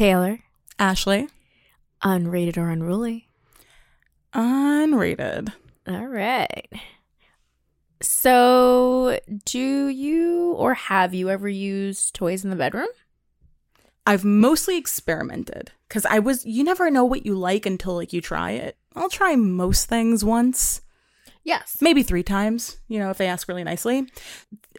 Taylor, Ashley. unrated or unruly. Unrated. All right. So, do you or have you ever used toys in the bedroom? I've mostly experimented because I was, you never know what you like until like you try it. I'll try most things once, Yes. maybe three times, you know, if they ask really nicely.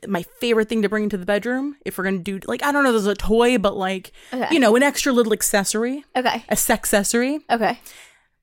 My favorite thing to bring into the bedroom, if we're going to do, like, I don't know, there's a toy, but like, Okay. you know, an extra little accessory, Okay. a sex accessory, Okay.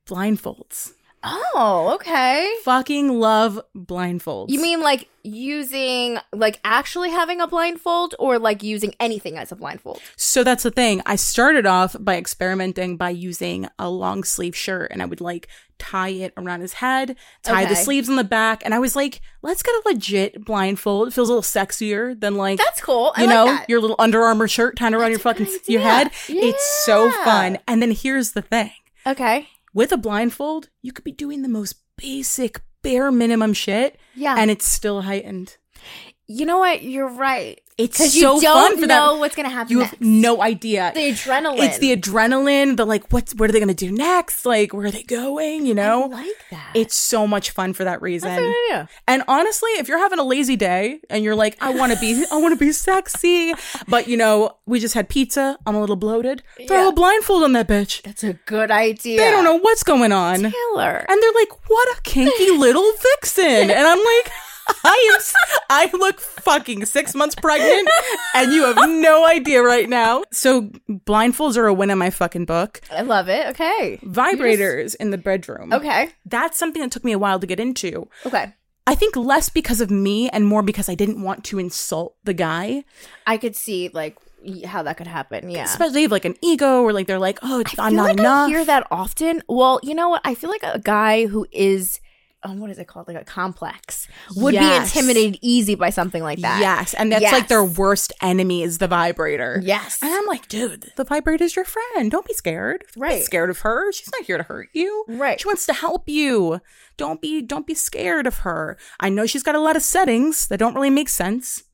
blindfolds. Oh, okay. Fucking love blindfolds. You mean like using, like actually having a blindfold or like using anything as a blindfold? So that's the thing. I started off by experimenting by using a long sleeve shirt and I would like tie it around his head, tie the sleeves on the back, and I was like, let's get a legit blindfold. It feels a little sexier than like That's cool. I you like know, that. your little Under Armour shirt tied around your fucking your head. It's so fun. And then here's the thing. Okay. With a blindfold, you could be doing the most basic bare minimum shit Yeah. and it's still heightened. you know what? You're right. It's so you don't fun for know that. what's going to happen You next. have no idea. the adrenaline. It's the adrenaline, the like, what's what are they gonna do next? Like, where are they going? You I know, like that. it's so much fun for that reason. That's a good idea. And honestly, if you're having a lazy day and you're like, I want to be, I want to be sexy, but you know, we just had pizza, I'm a little bloated. Throw Yeah. a blindfold on that bitch. That's a good idea. They don't know what's going on, and they're like, "What a kinky little vixen!" And I'm like. I am. I look fucking six months pregnant, and you have no idea right now. So blindfolds are a win in my fucking book. I love it. Okay. Vibrators in the bedroom. Okay. That's something that took me a while to get into. Okay. I think less because of me and more because I didn't want to insult the guy. I could see like how that could happen. Yeah. Especially if like an ego or like they're like, oh, it's, I I'm feel not like enough. I hear that often. Well, you know what? I feel like a guy who is, um, what is it called? Like a complex would Yes. be intimidated easy by something like that. Yes. And that's like their worst enemy is the vibrator. Yes. And I'm like, dude, the vibrator is your friend. Don't be scared. Don't be Right. scared of her. She's not here to hurt you. Right. She wants to help you. Don't be don't be scared of her. I know she's got a lot of settings that don't really make sense.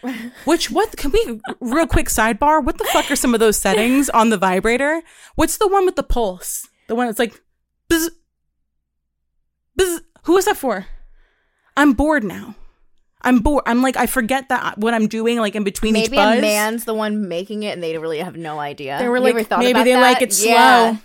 Which what can we real quick sidebar? What the fuck are some of those settings on the vibrator? What's the one with the pulse? The one that's like bzz, bzz. Who was that for? I'm bored now. I'm bored. I'm like I forget that what I'm doing like in between each Maybe buzz. a man's the one making it, and they really have no idea. They were like, maybe they that? like it slow. Yeah.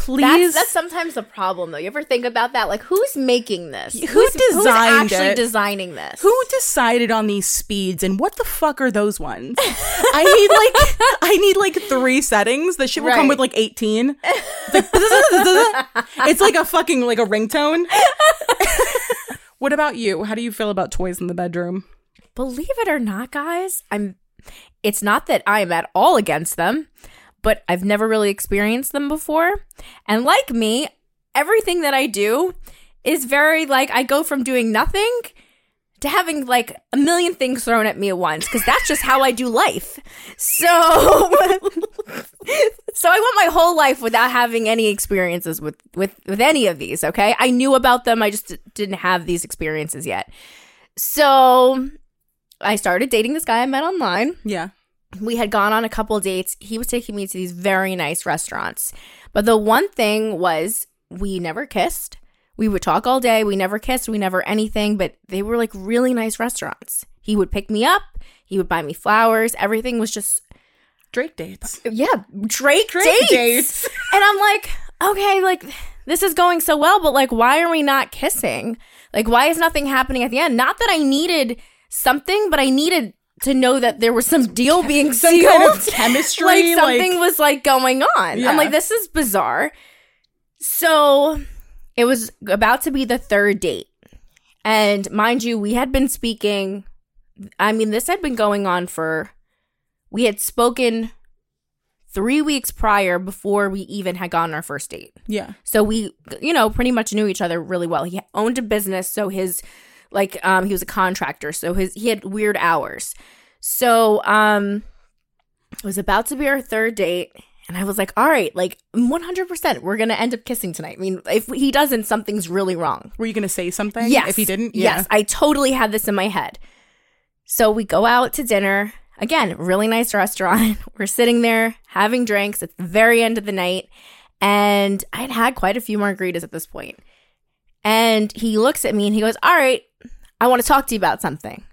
Please. That's, that's sometimes the problem, though. You ever think about that? Like, who's making this? Who who's, designed who's actually it? designing this? Who decided on these speeds and what the fuck are those ones? I need like I need like three settings. The shit will come with like 18. It's like, it's like a fucking like a ringtone. what about you? How do you feel about toys in the bedroom? Believe it or not, guys, I'm. It's not that I am at all against them, but I've never really experienced them before. And like me, everything that I do is very like I go from doing nothing to having like a million things thrown at me at once because that's just how I do life. So, so I went my whole life without having any experiences with with with any of these. Okay, I knew about them, I just didn't have these experiences yet. So I started dating this guy I met online. Yeah. We had gone on a couple dates. He was taking me to these very nice restaurants. But the one thing was we never kissed. We would talk all day. We never kissed. We never anything, but they were like really nice restaurants. He would pick me up. He would buy me flowers. Everything was just, Drake dates. yeah, Drake, Drake dates. dates. And I'm like, okay, like this is going so well, but like, why are we not kissing? Like, why is nothing happening at the end? Not that I needed something, but I needed to know that there was some deal being Some sealed. kind of chemistry. like something was like going on. Yeah. I'm like, this is bizarre. So it was about to be the third date. And mind you, we had been speaking. I mean, this had been going on for, we had spoken three weeks prior before we even had gone on our first date. yeah. So we, you know, pretty much knew each other really well. He owned a business, so his like um he was a contractor, so his he had weird hours. So um it was about to be our third date and I was like, "All right, like 100% we're going to end up kissing tonight." I mean, if he doesn't something's really wrong. Were you gonna say something? Yes. If he didn't? Yes, I totally had this in my head. So we go out to dinner. Again, really nice restaurant. We're sitting there having drinks. at the very end of the night. And I'd had quite a few margaritas at this point. And he looks at me and he goes, All right, I want to talk to you about something.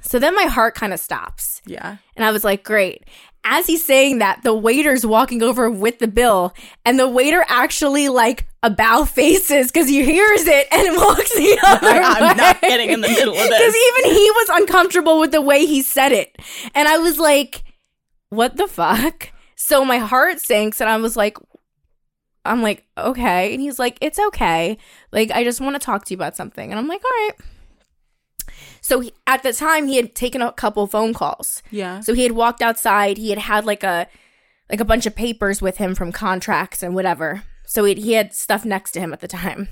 So then my heart kind of stops. Yeah. And I was like, Great. As he's saying that, the waiter's walking over with the bill, and the waiter actually like about faces because he hears it and walks the other way. I'm not getting in the middle of this. Because even he was uncomfortable with the way he said it. And I was like, what the fuck? So my heart sinks and I was like, I'm like, okay. And he's like, it's okay. Like, I just want to talk to you about something. And I'm like, all right. So he, at the time, he had taken a couple phone calls. Yeah. So he had walked outside. He had had like a like a bunch of papers with him from contracts and whatever. So he he had stuff next to him at the time.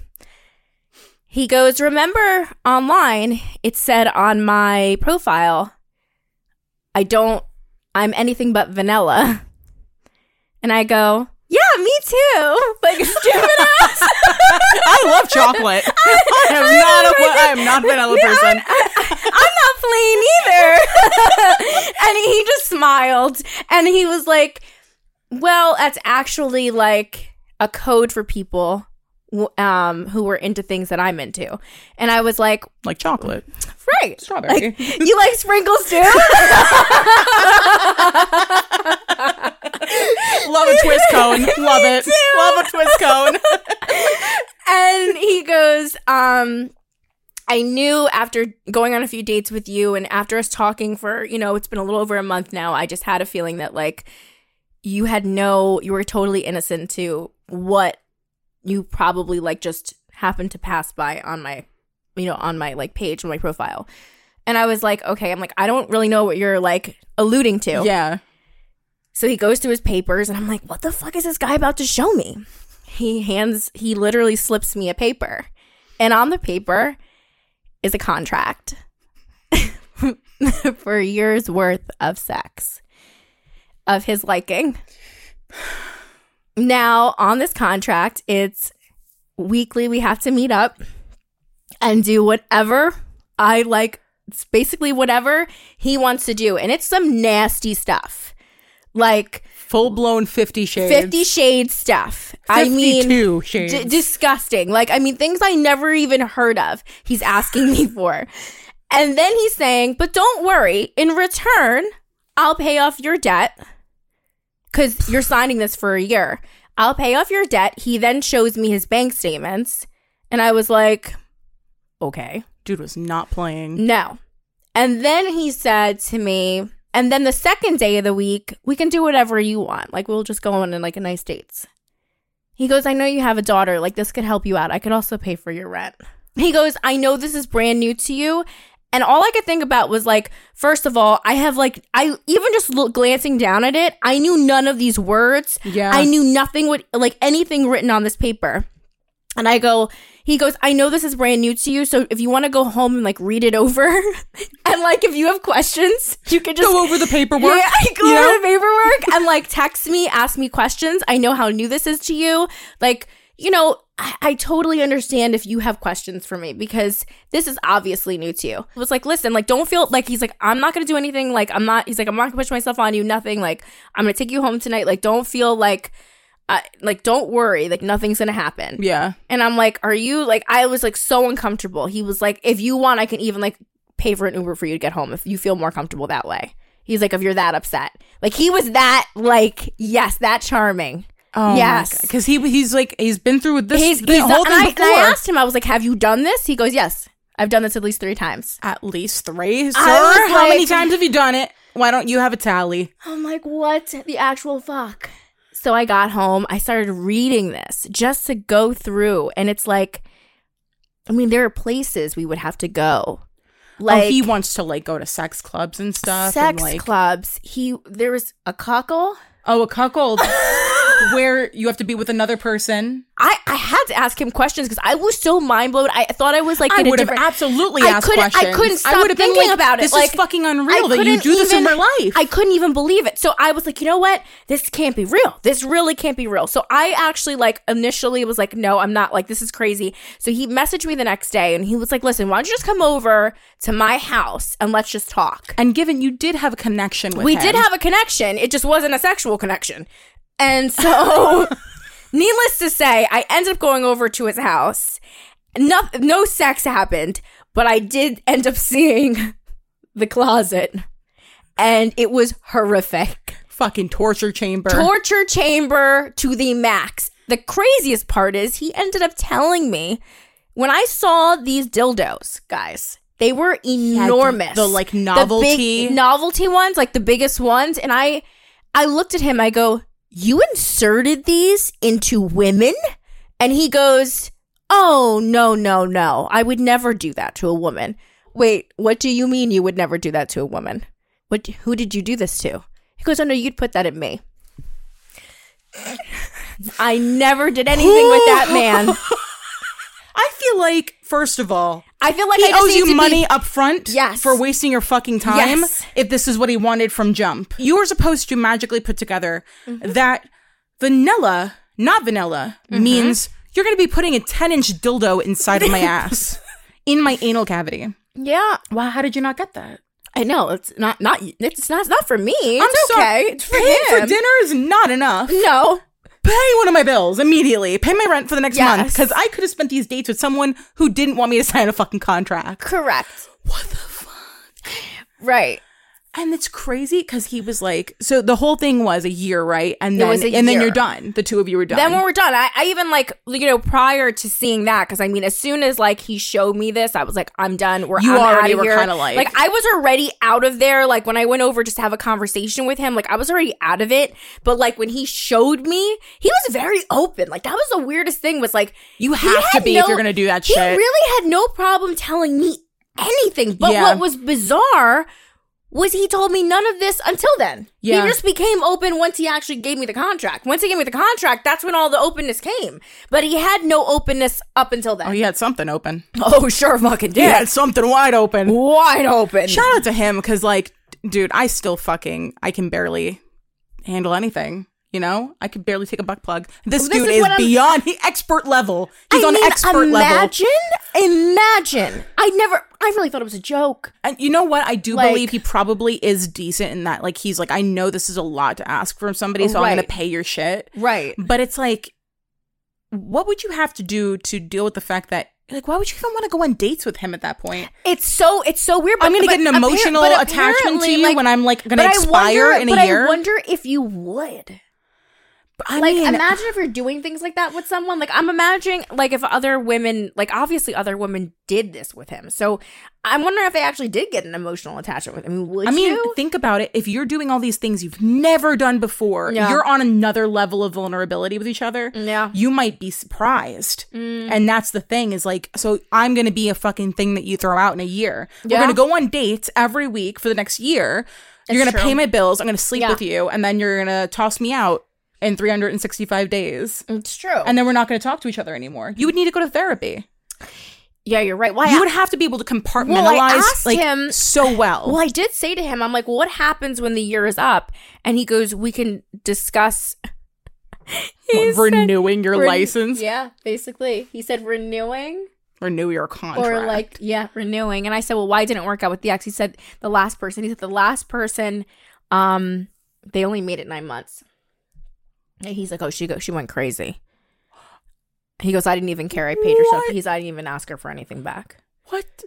He goes, "Remember online it said on my profile I don't I'm anything but vanilla." And I go, "Yeah, me too." Like stupid ass. I love chocolate. I am not a I am not a vanilla person. I'm not plain either. and he just smiled and he was like, Well, that's actually like a code for people um, who were into things that I'm into. And I was like, Like chocolate. Right. Strawberry. You like sprinkles too? Love a twist cone. Love it. too. Love a twist cone. and he goes, um, I knew after going on a few dates with you and after us talking for, you know, it's been a little over a month now, I just had a feeling that like you had no, you were totally innocent to what you probably like just happened to pass by on my, you know, on my like page, on my profile. And I was like, okay, I'm like, I don't really know what you're like alluding to. Yeah. So he goes through his papers, and I'm like, what the fuck is this guy about to show me? He hands, he literally slips me a paper. And on the paper is a contract for a year's worth of sex of his liking. Now, on this contract, it's weekly, we have to meet up and do whatever I like. It's basically whatever he wants to do. And it's some nasty stuff. Like, Full blown Fifty Shades. 50 shade stuff. I mean, shades. d- disgusting. Like, I mean, things I never even heard of, he's asking me for. And then he's saying, but don't worry, in return, I'll pay off your debt because you're signing this for a year. I'll pay off your debt. He then shows me his bank statements. And I was like, okay. Dude was not playing. No. And then he said to me, and then the second day of the week, we can do whatever you want. Like we'll just go on and like a nice dates. He goes, I know you have a daughter. Like this could help you out. I could also pay for your rent. He goes, I know this is brand new to you. And all I could think about was like, first of all, I have like, I even just look, glancing down at it, I knew none of these words. Yeah. I knew nothing would like anything written on this paper. And I go, he goes, I know this is brand new to you, so if you want to go home and like read it over, and like if you have questions, you can just Go over the paperwork. yeah, I go know? over the paperwork and like text me, ask me questions. I know how new this is to you. Like, you know, I, I totally understand if you have questions for me because this is obviously new to you. It was like, listen, like, don't feel like he's like, I'm not gonna do anything. Like, I'm not. He's like, I'm not gonna push myself on you. Nothing. Like, I'm gonna take you home tonight. Like, don't feel like. Uh, like don't worry like nothing's gonna happen Yeah. and I'm like, are you like, I was like so uncomfortable. He was like, if you want, I can even like pay for an Uber for you to get home if you feel more comfortable that way. He's like, if you're that upset. Like, he was that, like, yes, that charming. Oh Yes. Because he he's like he's been through with this He's, the he's whole and, I, thing and before. I asked him, I was like, have you done this? He goes, yes, I've done this at least three times. At least three, sir. How many times have you done it? Why don't you have a tally? I'm like, what the actual fuck? So I got home. I started reading this just to go through. And it's like, I mean, there are places we would have to go. Like, oh, he wants to like go to sex clubs and stuff. sex and, like, clubs. He there was a cuckold. Oh, a cuckold. where you have to be with another person. I, I had to ask him questions because I was so mind blown. I thought I was like I would have absolutely I asked couldn't- I couldn't stop would have been thinking like, about it. This Like, is fucking unreal that you do this in even- real life. I couldn't even believe it. So I was like, you know what? This can't be real. This really can't be real. So I actually like initially was like, no, I'm not like this is crazy. So he messaged me the next day and he was like, listen, why don't you just come over to my house and let's just talk. and given you did have a connection with we him, did have a connection. It just wasn't a sexual connection. And so, needless to say, I ended up going over to his house. No, no sex happened, but I did end up seeing the closet. And it was horrific. fucking torture chamber. Torture chamber to the max. The craziest part is he ended up telling me when I saw these dildos, guys, they were enormous. the, like, The novelty. big novelty ones, like the biggest ones. And I I looked at him, I go, You inserted these into women? And he goes, Oh, no, no, no. I would never do that to a woman. Wait, what do you mean you would never do that to a woman? What who did you do this to? He goes, Oh no, you'd put that in me. I never did anything with that man. I feel like, first of all, I feel like he owes you to be- money up front Yes. for wasting your fucking time Yes. if this is what he wanted from jump. You were supposed to magically put together Mm-hmm. that vanilla, not vanilla, means you're going to be putting a 10 inch dildo inside of my ass, in my anal cavity. Yeah, Wow, how did you not get that? I know it's not not it's not it's not for me. It's I'm okay. It's for Paying for dinner is not enough. No, Pay one of my bills immediately. Pay my rent for the next month because I could have spent these dates with someone who didn't want me to sign a fucking contract. correct. What the fuck? Right. And it's crazy because he was like, so the whole thing was a year, right? And then and then you're done. The two of you were done. Then when we're done, I, I even like you know prior to seeing that because I mean as soon as like he showed me this, I was like I'm done. We're You I'm already were here. kinda like- like I was already out of there. Like when I went over just to have a conversation with him, like I was already out of it. But like when he showed me, he was very open. Like that was the weirdest thing. Was like You have to be if you're gonna do that He shit. really had no problem telling me anything. But Yeah. what was bizarre. Was he told me none of this until then? Yeah. He just became open once he actually gave me the contract. Once he gave me the contract, that's when all the openness came. But he had no openness up until then. oh, he had something open. Oh, sure, fucking did. He had something wide open. Wide open. Shout out to him because, like, dude, I still fucking, I can barely handle anything. You know, I could barely take a butt plug. This, This dude is is, beyond he, expert level. He's I on mean, expert level. imagine, imagine. I never. I really thought it was a joke. And you know what? I do Like- believe he probably is decent in that. Like, he's like, I know this is a lot to ask from somebody, so I'm going to pay your shit. Right. But it's like, what would you have to do to deal with the fact that, like, why would you even want to go on dates with him at that point? It's so. It's so weird. But, I'm going to get an emotional but attachment to you like- when I'm like going to expire wonder, in a but year. I wonder if you would. I like mean, imagine if you're doing things like that with someone like i'm imagining like if other women like obviously other women did this with him so i'm wondering if they actually did get an emotional attachment with him I mean, would I mean, you? think about it. If you're doing all these things you've never done before, Yeah. you're on another level of vulnerability with each other. Yeah. You might be surprised. Mm. And that's the thing is like, so I'm going to be a fucking thing that you throw out in a year. We're going to go on dates every week for the next year. You're going to true. pay my bills. I'm going to sleep Yeah. with you. And then you're going to toss me out in 365 days. it's true And then we're not going to talk to each other anymore. You would need to go to therapy. yeah you're right why You would have to be able to compartmentalize Well, I asked like him- so well. well i did say to him i'm like well, what happens when the year is up and he goes we can discuss He said- renewing your Ren- license, yeah basically he said renewing renew your contract. or like yeah renewing and i said well why didn't it work out with the ex he said the last person he said the last person um they only made it nine months and he's like oh she go she went crazy he goes i didn't even care i paid her stuff What? he's i didn't even ask her for anything back what?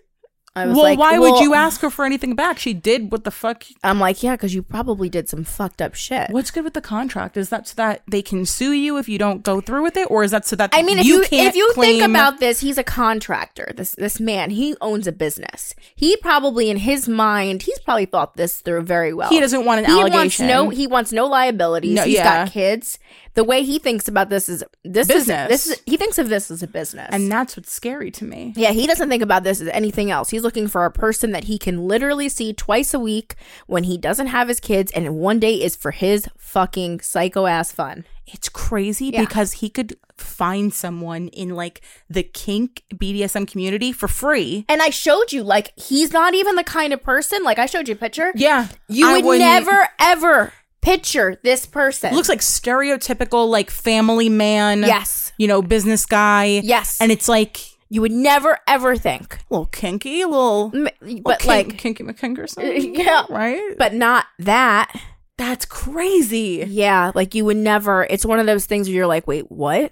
I was Well, like why would you ask her for anything back? She did what the fuck. i'm like yeah because you probably did some fucked up shit What's good with the contract? Is that so that they can sue you if you don't go through with it, or is that so that I mean, if you, can't if you think about this, he's a contractor. This this man, he owns a business. He probably, in his mind, he's probably thought this through very well. he doesn't want an he wants allegation. no he wants no liabilities. No, He's yeah. got kids. The way he thinks about this is this Business. is this is he thinks of this as a business. and that's what's scary to me. yeah, he doesn't think about this as anything else. He's looking for a person that he can literally see twice a week when he doesn't have his kids, and one day is for his fucking psycho ass fun. It's crazy Yeah. because he could find someone in like the kink BDSM community for free. And I showed you, like, he's not even the kind of person. Like, I showed you a picture. Yeah. You I would wouldn't- never, ever picture this person. looks like stereotypical like family man. yes. You know, business guy. Yes. And it's like You would never, ever think. a little kinky, a little M- little But, kink- like, kinky McKink or something. yeah. Right? But not that. That's crazy. Yeah, like you would never. It's one of those things where you're like, wait, what?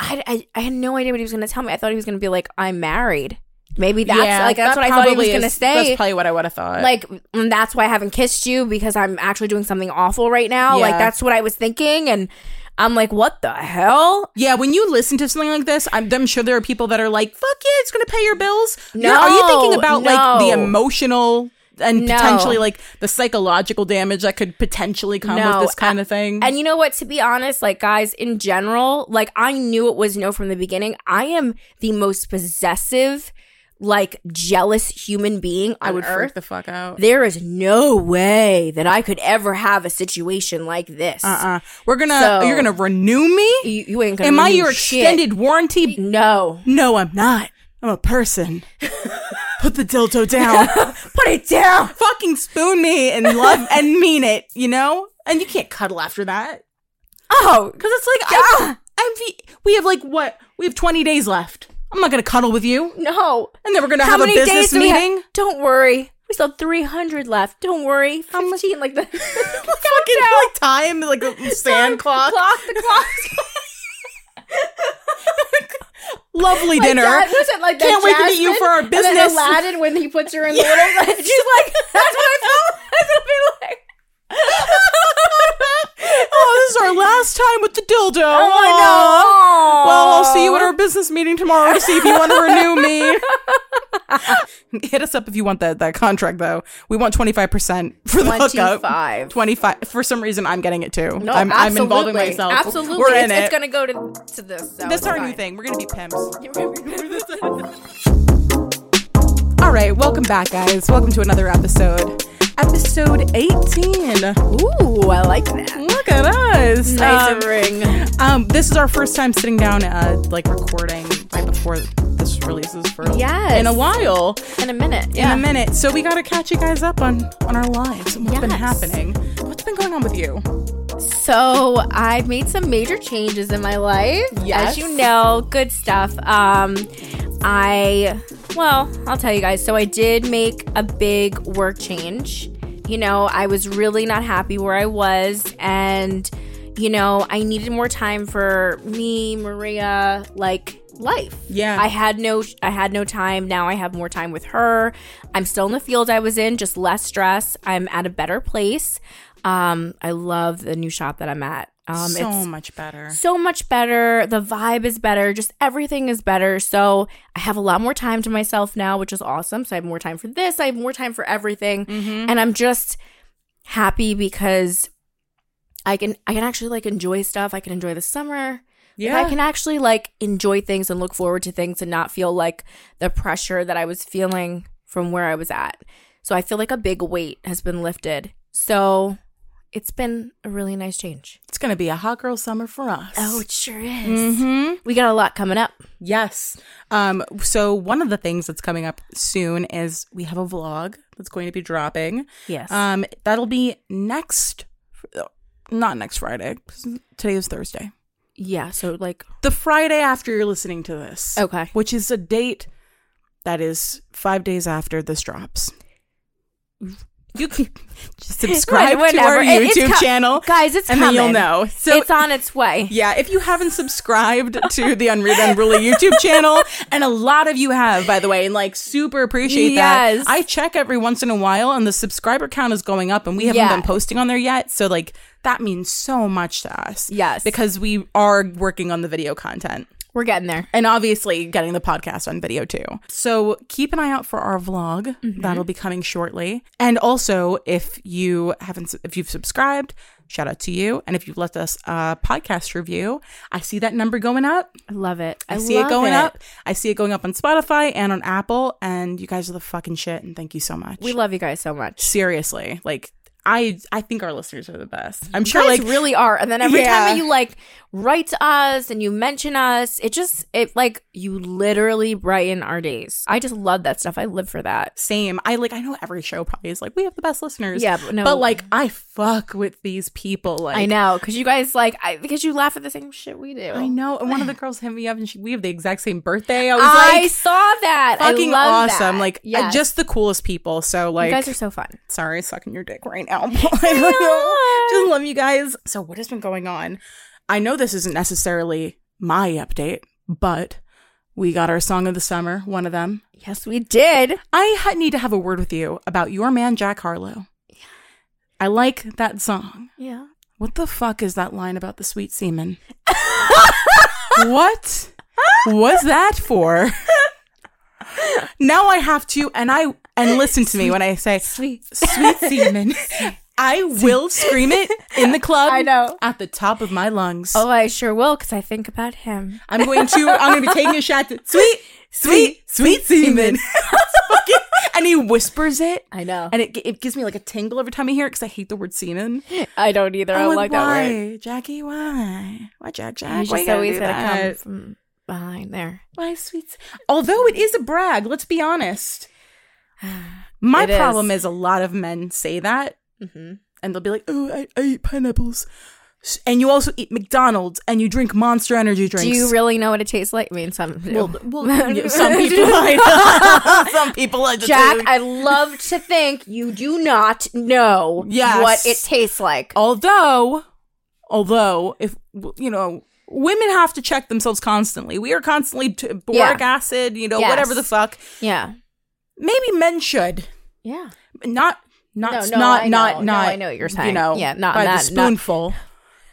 I, I, I had no idea what he was going to tell me. I thought he was going to be like, I'm married. Maybe that's like that's that what I thought he was to is- That's probably what I would have thought. Like mm, that's why I haven't kissed you because I'm actually doing something awful right now. Like that's what I was thinking, and I'm like, what the hell? Yeah, when you listen to something like this, I'm, I'm sure there are people that are like, "Fuck yeah, it's gonna pay your bills." You're- are you thinking No, about like the emotional and No. potentially like the psychological damage that could potentially come No, with this kind of thing? And you know what? To be honest, like guys in general, like I knew it was no from the beginning. I am the most possessive, like jealous human being I would earth. freak the fuck out. there is no way that I could ever have a situation like this. Uh uh-uh. uh. we are gonna. So- you're gonna renew me. You, you ain't gonna. Am I your shit. extended warranty? No. No, I'm not. I'm a person. Put the dildo down. Put it down. Fucking spoon me and love and mean it. You know. And you can't cuddle after that. Oh, Because it's like, I, I'm we have like what? We have 20 days left. I'm not going to cuddle with you. no. And then we're going to How have a business days do meeting. Don't worry. We still have 300 left. Don't worry. How much- 15 like the Fucking like time, like a sand clock. clock. The clock. Lovely Like dinner. that- was it like Can't wait to meet you for our And then business. Aladdin when he puts her in the Yeah. little. She's like, that's what I felt. That's what I feel like. oh, this is our last time with the dildo. Oh, I know. Well, I'll see you at our business meeting tomorrow to see if you want to renew me. Hit us up if you want that that contract though. We want twenty five percent for the hookup. 25. Twenty five. For some reason, I'm getting it too. No, I'm, I'm involving myself. Absolutely, we're in it's, it. it's gonna go to to this. So That's it's our fine. new thing. We're gonna be pimps. All right, welcome back, guys. Welcome to another episode. Episode 18. Ooh, I like that. Look at us. Nice Um, ring. Um, this is our first time sitting down, uh, like recording right before this releases for Yes. in a while, In a minute. in a minute. So we got to catch you guys up on on our lives and what's been happening. What's been going on with you? So I've made some major changes in my life. Yes. As you know, good stuff. Um I well, I'll tell you guys. So I did make a big work change. You know, I was really not happy where I was and you know, I needed more time for me, Maria, like life. Yeah. I had no I had no time. Now I have more time with her. I'm still in the field I was in, just less stress. I'm at a better place. Um, I love the new shop that I'm at. Um, so much better. so much better. The vibe is better. Just everything is better. So I have a lot more time to myself now, which is awesome. So I have more time for this. I have more time for everything, Mm-hmm. and I'm just happy because I can I can actually like enjoy stuff. I can enjoy the summer. Like, Yeah. I can actually like enjoy things and look forward to things and not feel like the pressure that I was feeling from where I was at. So I feel like a big weight has been lifted. So it's been a really nice change. It's gonna be a hot girl summer for us. Oh, it sure is. hmm We got a lot coming up. Yes. Um, so one of the things that's coming up soon is we have a vlog that's going to be dropping. Yes. Um, that'll be next, not next Friday. Today is Thursday. yeah. So like, The Friday after you're listening to this. Okay. Which is a date that is five days after this drops. You can subscribe to our It- YouTube co- channel, guys, it's and coming. then you'll know. So it's on its way. yeah, if you haven't subscribed to the Unrated Unruly YouTube channel, and a lot of you have, by the way, and like super appreciate Yes. that. I check every once in a while, and the subscriber count is going up, and we haven't Yeah. been posting on there yet. So like that means so much to us. Yes. because we are working on the video content. We're getting there. And obviously getting the podcast on video too. So keep an eye out for our vlog. Mm-hmm. That'll be coming shortly. And also, if you haven't, if you've subscribed, shout out to you. And if you've left us a podcast review, I see that number going up. I love it. I, see it going up. I see it going up on Spotify and on Apple. And you guys are the fucking shit. And thank you so much. We love you guys so much. seriously like I I think our listeners are the best. I'm You sure guys like really are. And then every Yeah. time you like write to us and you mention us, it just it like you literally brighten our days. I just love that stuff. I live for that. same. I like I know every show probably is like we have the best listeners. Yeah, but no. But like I fuck with these people like I know because you guys like I, because you laugh at the same shit we do. I know. And one of the girls hit me up and she, we have the exact same birthday. I was I like saw that. Fucking awesome. that. Like Yes. just the coolest people. So like you guys are so fun. sorry, sucking your dick right now. Just love you guys. So what has been going on? I know this isn't necessarily my update, but we got our song of the summer, one of them. Yes, we did. I ha- need to have a word with you about your man Jack Harlow. Yeah. I like that song. Yeah. What the fuck is that line about the sweet semen? what was that for? now I have to, and I and listen to me when I say Sweet. sweet semen. I will scream it in the club. I know. at the top of my lungs. Oh, I sure will because I think about him. I'm going to. I'm going to be taking a shot. To, sweet, sweet, sweet semen. Fucking- and he whispers it. I know. And it, it gives me like a tingle every time I hear it because I hate the word semen. I don't either. I I'm don't like that why, word. Jackie? Why? Why, Jack? Jack? It's why just always gotta come from behind there. Why, sweet? Although it is a brag, let's be honest. My It is. problem is a lot of men say that, Mm-hmm. and they'll be like, "Oh, I, I eat pineapples," and you also eat McDonald's, and you drink Monster Energy drinks. Do you really know what it tastes like? I mean, some. do. Well, well yeah, some people might. some people like to Jack. I love to think you do not know Yes. what it tastes like. although, although, if you know, women have to check themselves constantly. We are constantly t- boric Yeah. acid, you know, Yes. whatever the fuck. Yeah. Maybe men should Yeah. not, not, No, no, not, I not, know. No. I know what you're saying. You saying. know, Yeah, not by that- the not- spoonful.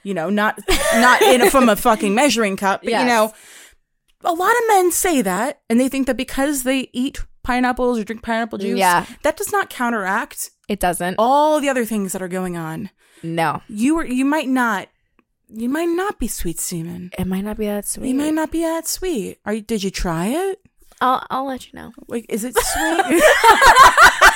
You know, not, not in a, from a fucking measuring cup. But you know, a lot of men say that, and they think that because they eat pineapples or drink pineapple juice, Yeah. that does not counteract It doesn't. all the other things that are going on. No. You were, you might not, you might not be sweet semen. It might not be that sweet. You might not be that sweet. Are you? Did you try it? I'll, I'll let you know. Like, is it sweet?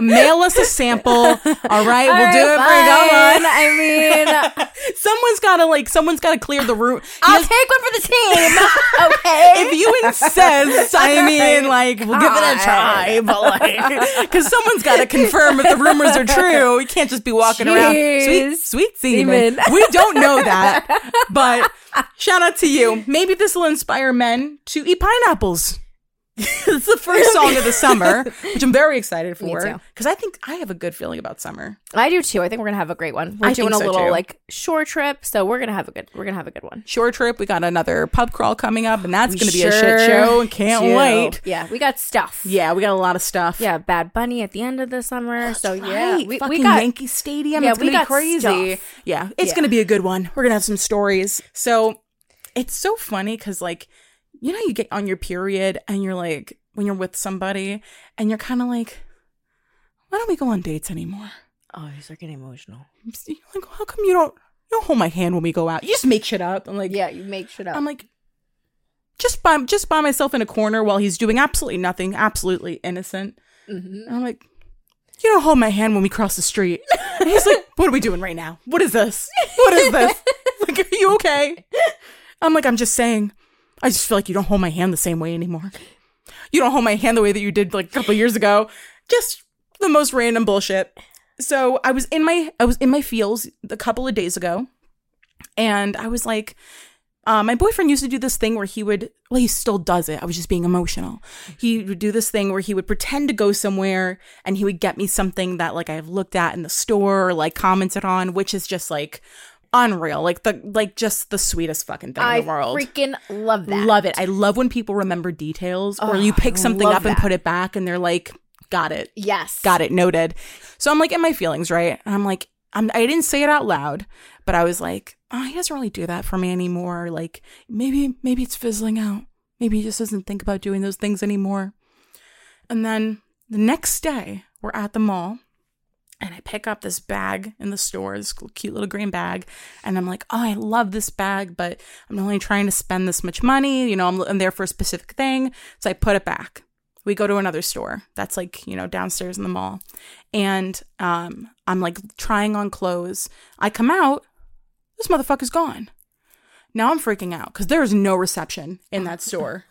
Mail us a sample. All right, we'll do it for go. I mean, Someone's gotta like, somene's gotta clear the room. I'll take one for the team. okay. if you insist, I mean, like, we'll give it a try, but like, because someone's got to confirm if the rumors are true. We can't just be walking around sweet, sweet semen. Semen. We don't know that, but shout out to you. Maybe this will inspire men to eat pineapples. It's the first song of the summer, which I'm very excited for because I think I have a good feeling about summer. I do too. I think we're gonna have a great one. We're I doing a so, little too. like short trip, so we're gonna have a good. We're gonna have a good one. Short trip, we got another pub crawl coming up, and that's We going to be a shit sure show. And can't do. wait. Yeah, we got stuff. Yeah, we got a lot of stuff. Yeah, Bad Bunny at the end of the summer. so yeah, Right. we, fucking we got Yankee Stadium. Yeah, it's we gonna be got crazy. stuff. Yeah, it's Yeah. gonna be a good one. We're gonna have some stories. So it's so funny because like you know you get on your period and you're like when you're with somebody and you're kind of like why don't we go on dates anymore? Oh, he's like getting emotional. You're like how come you don't you don't hold my hand when we go out? You just make shit up. I'm like Yeah, you make shit up. I'm like just by just by myself in a corner while he's doing absolutely nothing, absolutely innocent. Mhm. I'm like, you don't hold my hand when we cross the street. And he's like, what are we doing right now? What is this? What is this? like, are you okay? I'm like, I'm just saying. I just feel like you don't hold my hand the same way anymore. You don't hold my hand the way that you did like a couple years ago. Just the most random bullshit. So I was in my I was in my feels a couple of days ago, and I was like, uh, my boyfriend used to do this thing where he would, well, he still does it. I was just being emotional. He would do this thing where he would pretend to go somewhere and he would get me something that like I've looked at in the store or like commented on, which is just like unreal. Like the, like just the sweetest fucking thing I in the world. freaking love that. Love it. I love when people remember details or Oh, you pick something up and put it back and they're like, got it. Yes. Got it. Noted. So I'm like in my feelings, right? And I'm like, I'm, I didn't say it out loud, but I was like, oh, he doesn't really do that for me anymore. Like maybe, maybe it's fizzling out. Maybe he just doesn't think about doing those things anymore. And then the next day, we're at the mall and I pick up this bag in the store, this cute little green bag, and I'm like, oh, I love this bag, but I'm only trying to spend this much money. You know, I'm, I'm there for a specific thing. So I put it back. We go to another store that's like, you know, downstairs in the mall. And um, I'm like trying on clothes. I come out, this motherfucker's gone. Now I'm freaking out because there is no reception in that store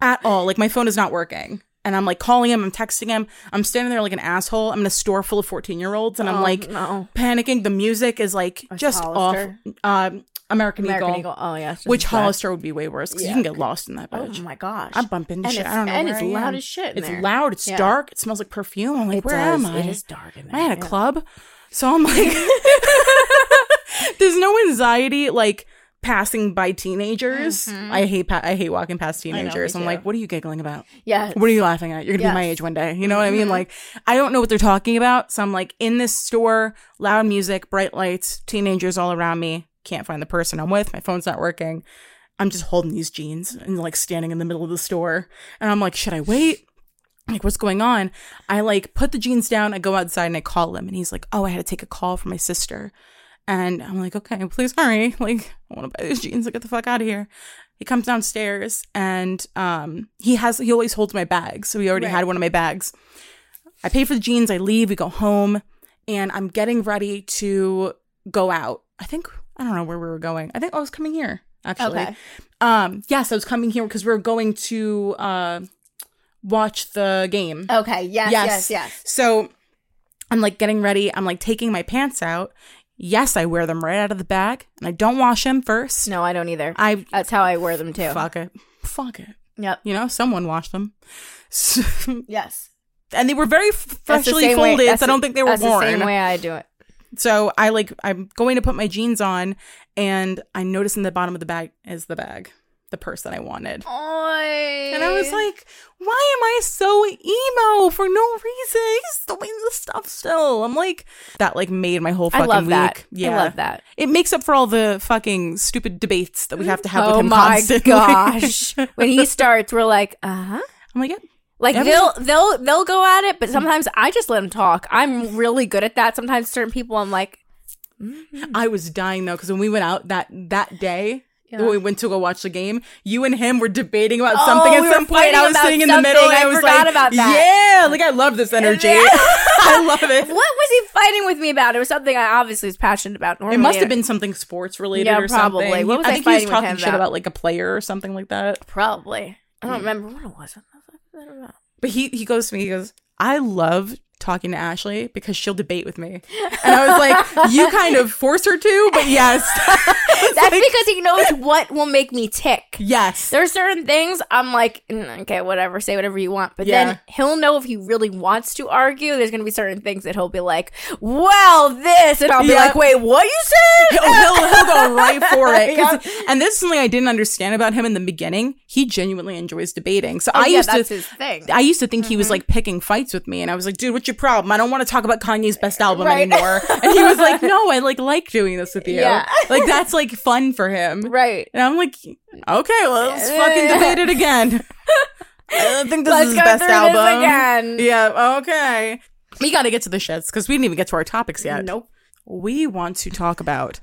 at all. Like my phone is not working. And I'm like calling him, I'm texting him. I'm standing there like an asshole. I'm in a store full of 14 year olds and I'm Oh, like no. panicking. The music is like just Hollister? off. Um, American, American Eagle, Eagle. Oh yeah, which. Hollister would be way worse because you can get lost in that Oh my gosh, I bump into And shit. I don't know. and it's I loud am. as shit It's there. loud. It's Yeah. dark. It smells like perfume. I'm like, It where does. am I? It is dark in there. I at a yeah. club? So I'm like, there's no anxiety like passing by teenagers. I hate pa- I hate walking past Mm-hmm. know, teenagers. I'm too. like, what are you giggling about? Yeah, What are you laughing at? You're gonna be my age one day. You know what I mean? Mhm. Like, I don't know what they're talking about. So I'm like in this store, loud music, bright lights, teenagers all around me. Can't find the person I'm with. My phone's not working. I'm just holding these jeans and like standing in the middle of the store. And I'm like, should I wait? Like, what's going on? I like put the jeans down. I go outside and I call him. And he's like, oh, I had to take a call from my sister. And I'm like, okay, please hurry. Like, I want to buy these jeans. Like, get the fuck out of here. He comes downstairs and um, he has, he always holds my bags. So he already Right. had one of my bags. I pay for the jeans. I leave. We go home and I'm getting ready to go out. I think, I don't know where we were going. I think I was coming here actually. Okay. Um, yes, I was coming here because we were going to uh, watch the game. Okay. Yes. Yes. Yes. Yes. So I'm like getting ready. I'm like taking my pants out. Yes, I wear them right out of the bag, and I don't wash them first. No, I don't either. I That's how I wear them too. fuck it, fuck it. Yep. You know, someone washed them, So- Yes. and they were very the freshly same way- folded. so I don't think they were That's the worn. same way I do it. So I like I'm going to put my jeans on, and I notice in the bottom of the bag is the bag, the purse that I wanted. Oy. And I was like, why am I so emo for no reason? He's doing this stuff still. I'm like, that like made my whole I fucking love week. that. Yeah. I love that. It makes up for all the fucking stupid debates that we have to have with oh him my constantly. gosh! when he starts, we're like, uh huh. I'm like, yeah. Like they'll they'll they'll go at it, but sometimes I just let them talk. I'm really good at that. Sometimes certain people, I'm like, I was dying though because when we went out that that day. Yeah. When we went to go watch the game, you and him were debating about Oh, something at we some point. I was sitting in the middle, and I I was like, about that. "Yeah, like I love this energy. I love it." what was he fighting with me about? It was something I obviously was passionate about. Normally, It must have been something sports related Yeah, or probably. something. What was I I think he was talking shit about? about like a player or something like that. probably. I Mm. don't remember what it was. I don't know. But he he goes to me, he goes, I love talking to Ashley because she'll debate with me. And I was like, you kind of force her to, but yes. That's because he knows what will make me tick. yes. There are certain things I'm like, "Mm, okay, whatever, say whatever you want. But Yeah. then he'll know if he really wants to argue. There's gonna be certain things that he'll be like, "Well, this," and I'll be Yeah. like, "Wait, what you said?" He'll, he'll, he'll go right for it. Yeah. And this is something I didn't understand about him in the beginning. He genuinely enjoys debating. So Oh, I yeah, used that's to. I used to think he Mm-hmm. was like picking fights with me, and I was like, "Dude, what's your problem? I don't want to talk about Kanye's best album Right. anymore." And he was like, "No, I like like doing this with you. Yeah. Like that's like fun for him." right. And I'm like, "Okay, well, let's fucking debate it again." I don't think this Let's is his best album. again. Yeah, okay. We got to get to the shits because we didn't even get to our topics yet. Nope. We want to talk about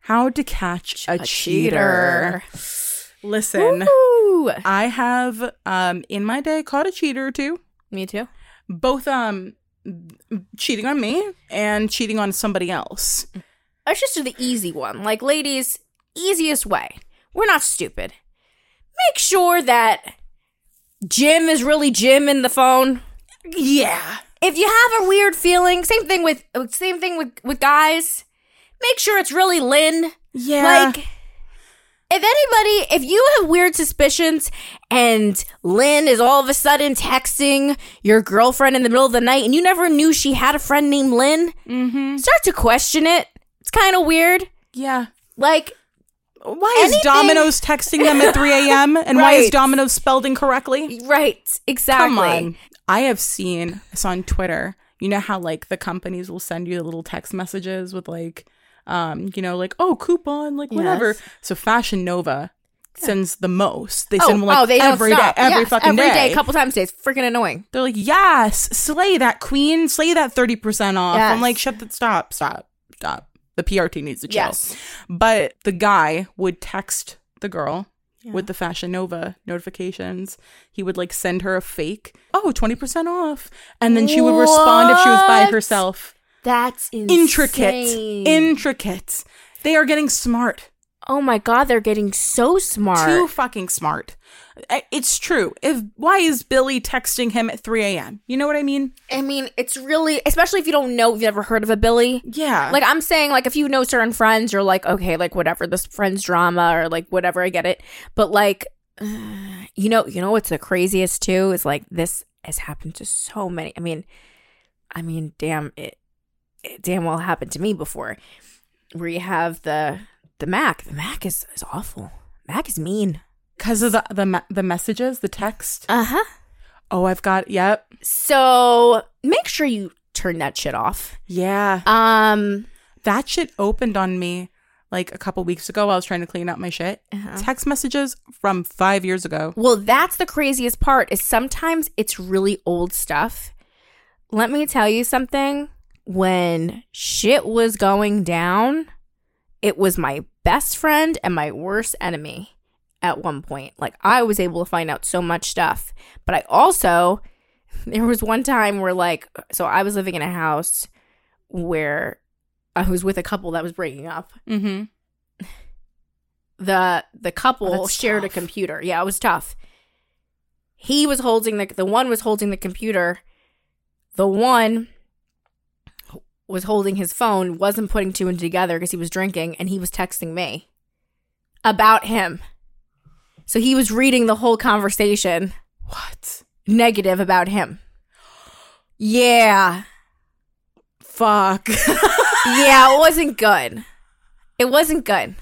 how to catch a, cheater. Listen, Ooh. I have um in my day caught a cheater or two. Me too. both um cheating on me and cheating on somebody else. Let's just do the easy one. Like, ladies, easiest way. We're not stupid. Make sure that Jim is really Jim in the phone. Yeah. If you have a weird feeling, same thing with same thing with with guys. Make sure it's really Lynn. Yeah. Like, if anybody, if you have weird suspicions and Lynn is all of a sudden texting your girlfriend in the middle of the night and you never knew she had a friend named Lynn, mm-hmm. start to question it. It's kind of weird. Yeah. Like, Why is Anything- Domino's texting them at 3 a.m. and why is Right. Domino's spelled incorrectly? right, exactly. Come on. I have seen this on Twitter. You know how like the companies will send you little text messages with like um, you know, like, oh, coupon, like whatever. Yes. So Fashion Nova sends the most. They Oh, send like oh, they every day, every Yes, fucking every day. day, a couple times a day. It's freaking annoying. They're like, yes, slay that queen, slay that thirty percent off. I'm like, shut the stop, stop, stop. The PRT needs to chill. Yes. But the guy would text the girl with the Fashion Nova notifications. He would like send her a fake, oh, 20% off. And then she would respond if she was by herself. That's insane. Intricate. Intricate. They are getting smart. oh my god, they're getting so smart. Too fucking smart. It's true. If why is Billy texting him at 3 a.m.? You know what I mean? I mean, it's really, especially if you don't know, if you've never heard of a Billy. Yeah. Like I'm saying, like if you know certain friends, you're like, okay, like whatever, this friend's drama or like whatever, I get it. But like, you know, you know what's the craziest too is like this has happened to so many. I mean, I mean, damn it, it damn well happened to me before. Where you have the the Mac, the Mac is is awful. Mac is mean. because of the the the messages, the text. Uh huh. Oh, I've got. Yep. So make sure you turn that shit off. Yeah. Um. That shit opened on me like a couple weeks ago while I was trying to clean out my shit. Uh-huh. Text messages from five years ago. Well, that's the craziest part is sometimes it's really old stuff. Let me tell you something. When shit was going down, it was my best friend and my worst enemy at one point. Like I was able to find out so much stuff. But I also there was one time where like so I was living in a house where I was with a couple that was breaking up Mm-hmm. the the couple Oh, shared a computer. Yeah, it was tough. He was holding the the one was holding the computer. The one was holding his phone, wasn't putting two and two together because he was drinking and he was texting me about him. So he was reading the whole conversation What? negative about him. Yeah. Fuck. yeah, it wasn't good. It wasn't good.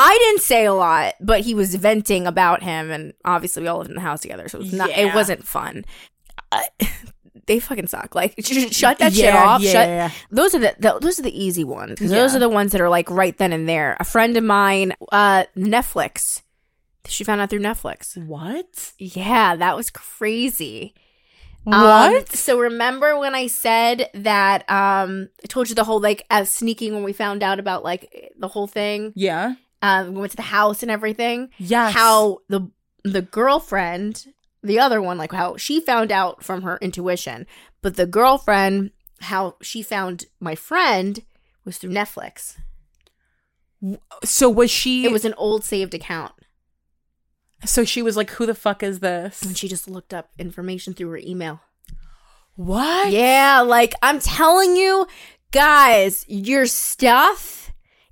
I didn't say a lot, but he was venting about him, and obviously we all lived in the house together, so it was not. Yeah. It wasn't fun. Uh, they fucking suck. Like, sh- shut that shit Yeah, off. yeah. Shut. Those are the, the those are the easy ones because those are the ones that are like right then and there. A friend of mine, uh, Netflix. She found out through Netflix. what? Yeah, that was crazy. What? Um, so remember when I said that um I told you the whole like as sneaking when we found out about like the whole thing. yeah. Um we went to the house and everything. Yes. How the the girlfriend, the other one, like how she found out from her intuition. But the girlfriend, how she found my friend was through Netflix. So was she? It was an old saved account. So she was like, "Who the fuck is this?" And she just looked up information through her email. What? Yeah, like I'm telling you, guys, your stuff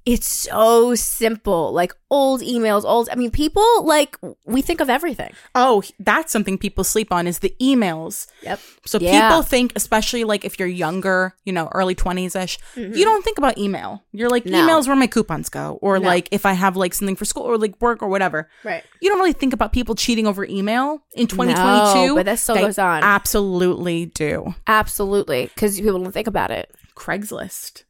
it's so simple. Like old emails, old I mean people like we think of everything. Oh, that's something people sleep on is the emails. Yep. So Yeah. people think, especially like if you're younger, you know, early 20s ish, you don't think about email. You're like, Mm-hmm. No. emails where my coupons go, or No. like if I have like something for school or like work or whatever. Right. You don't really think about people cheating over email in 2022. No, but that still They goes on. Absolutely do. Absolutely. Because people don't think about it. Craigslist.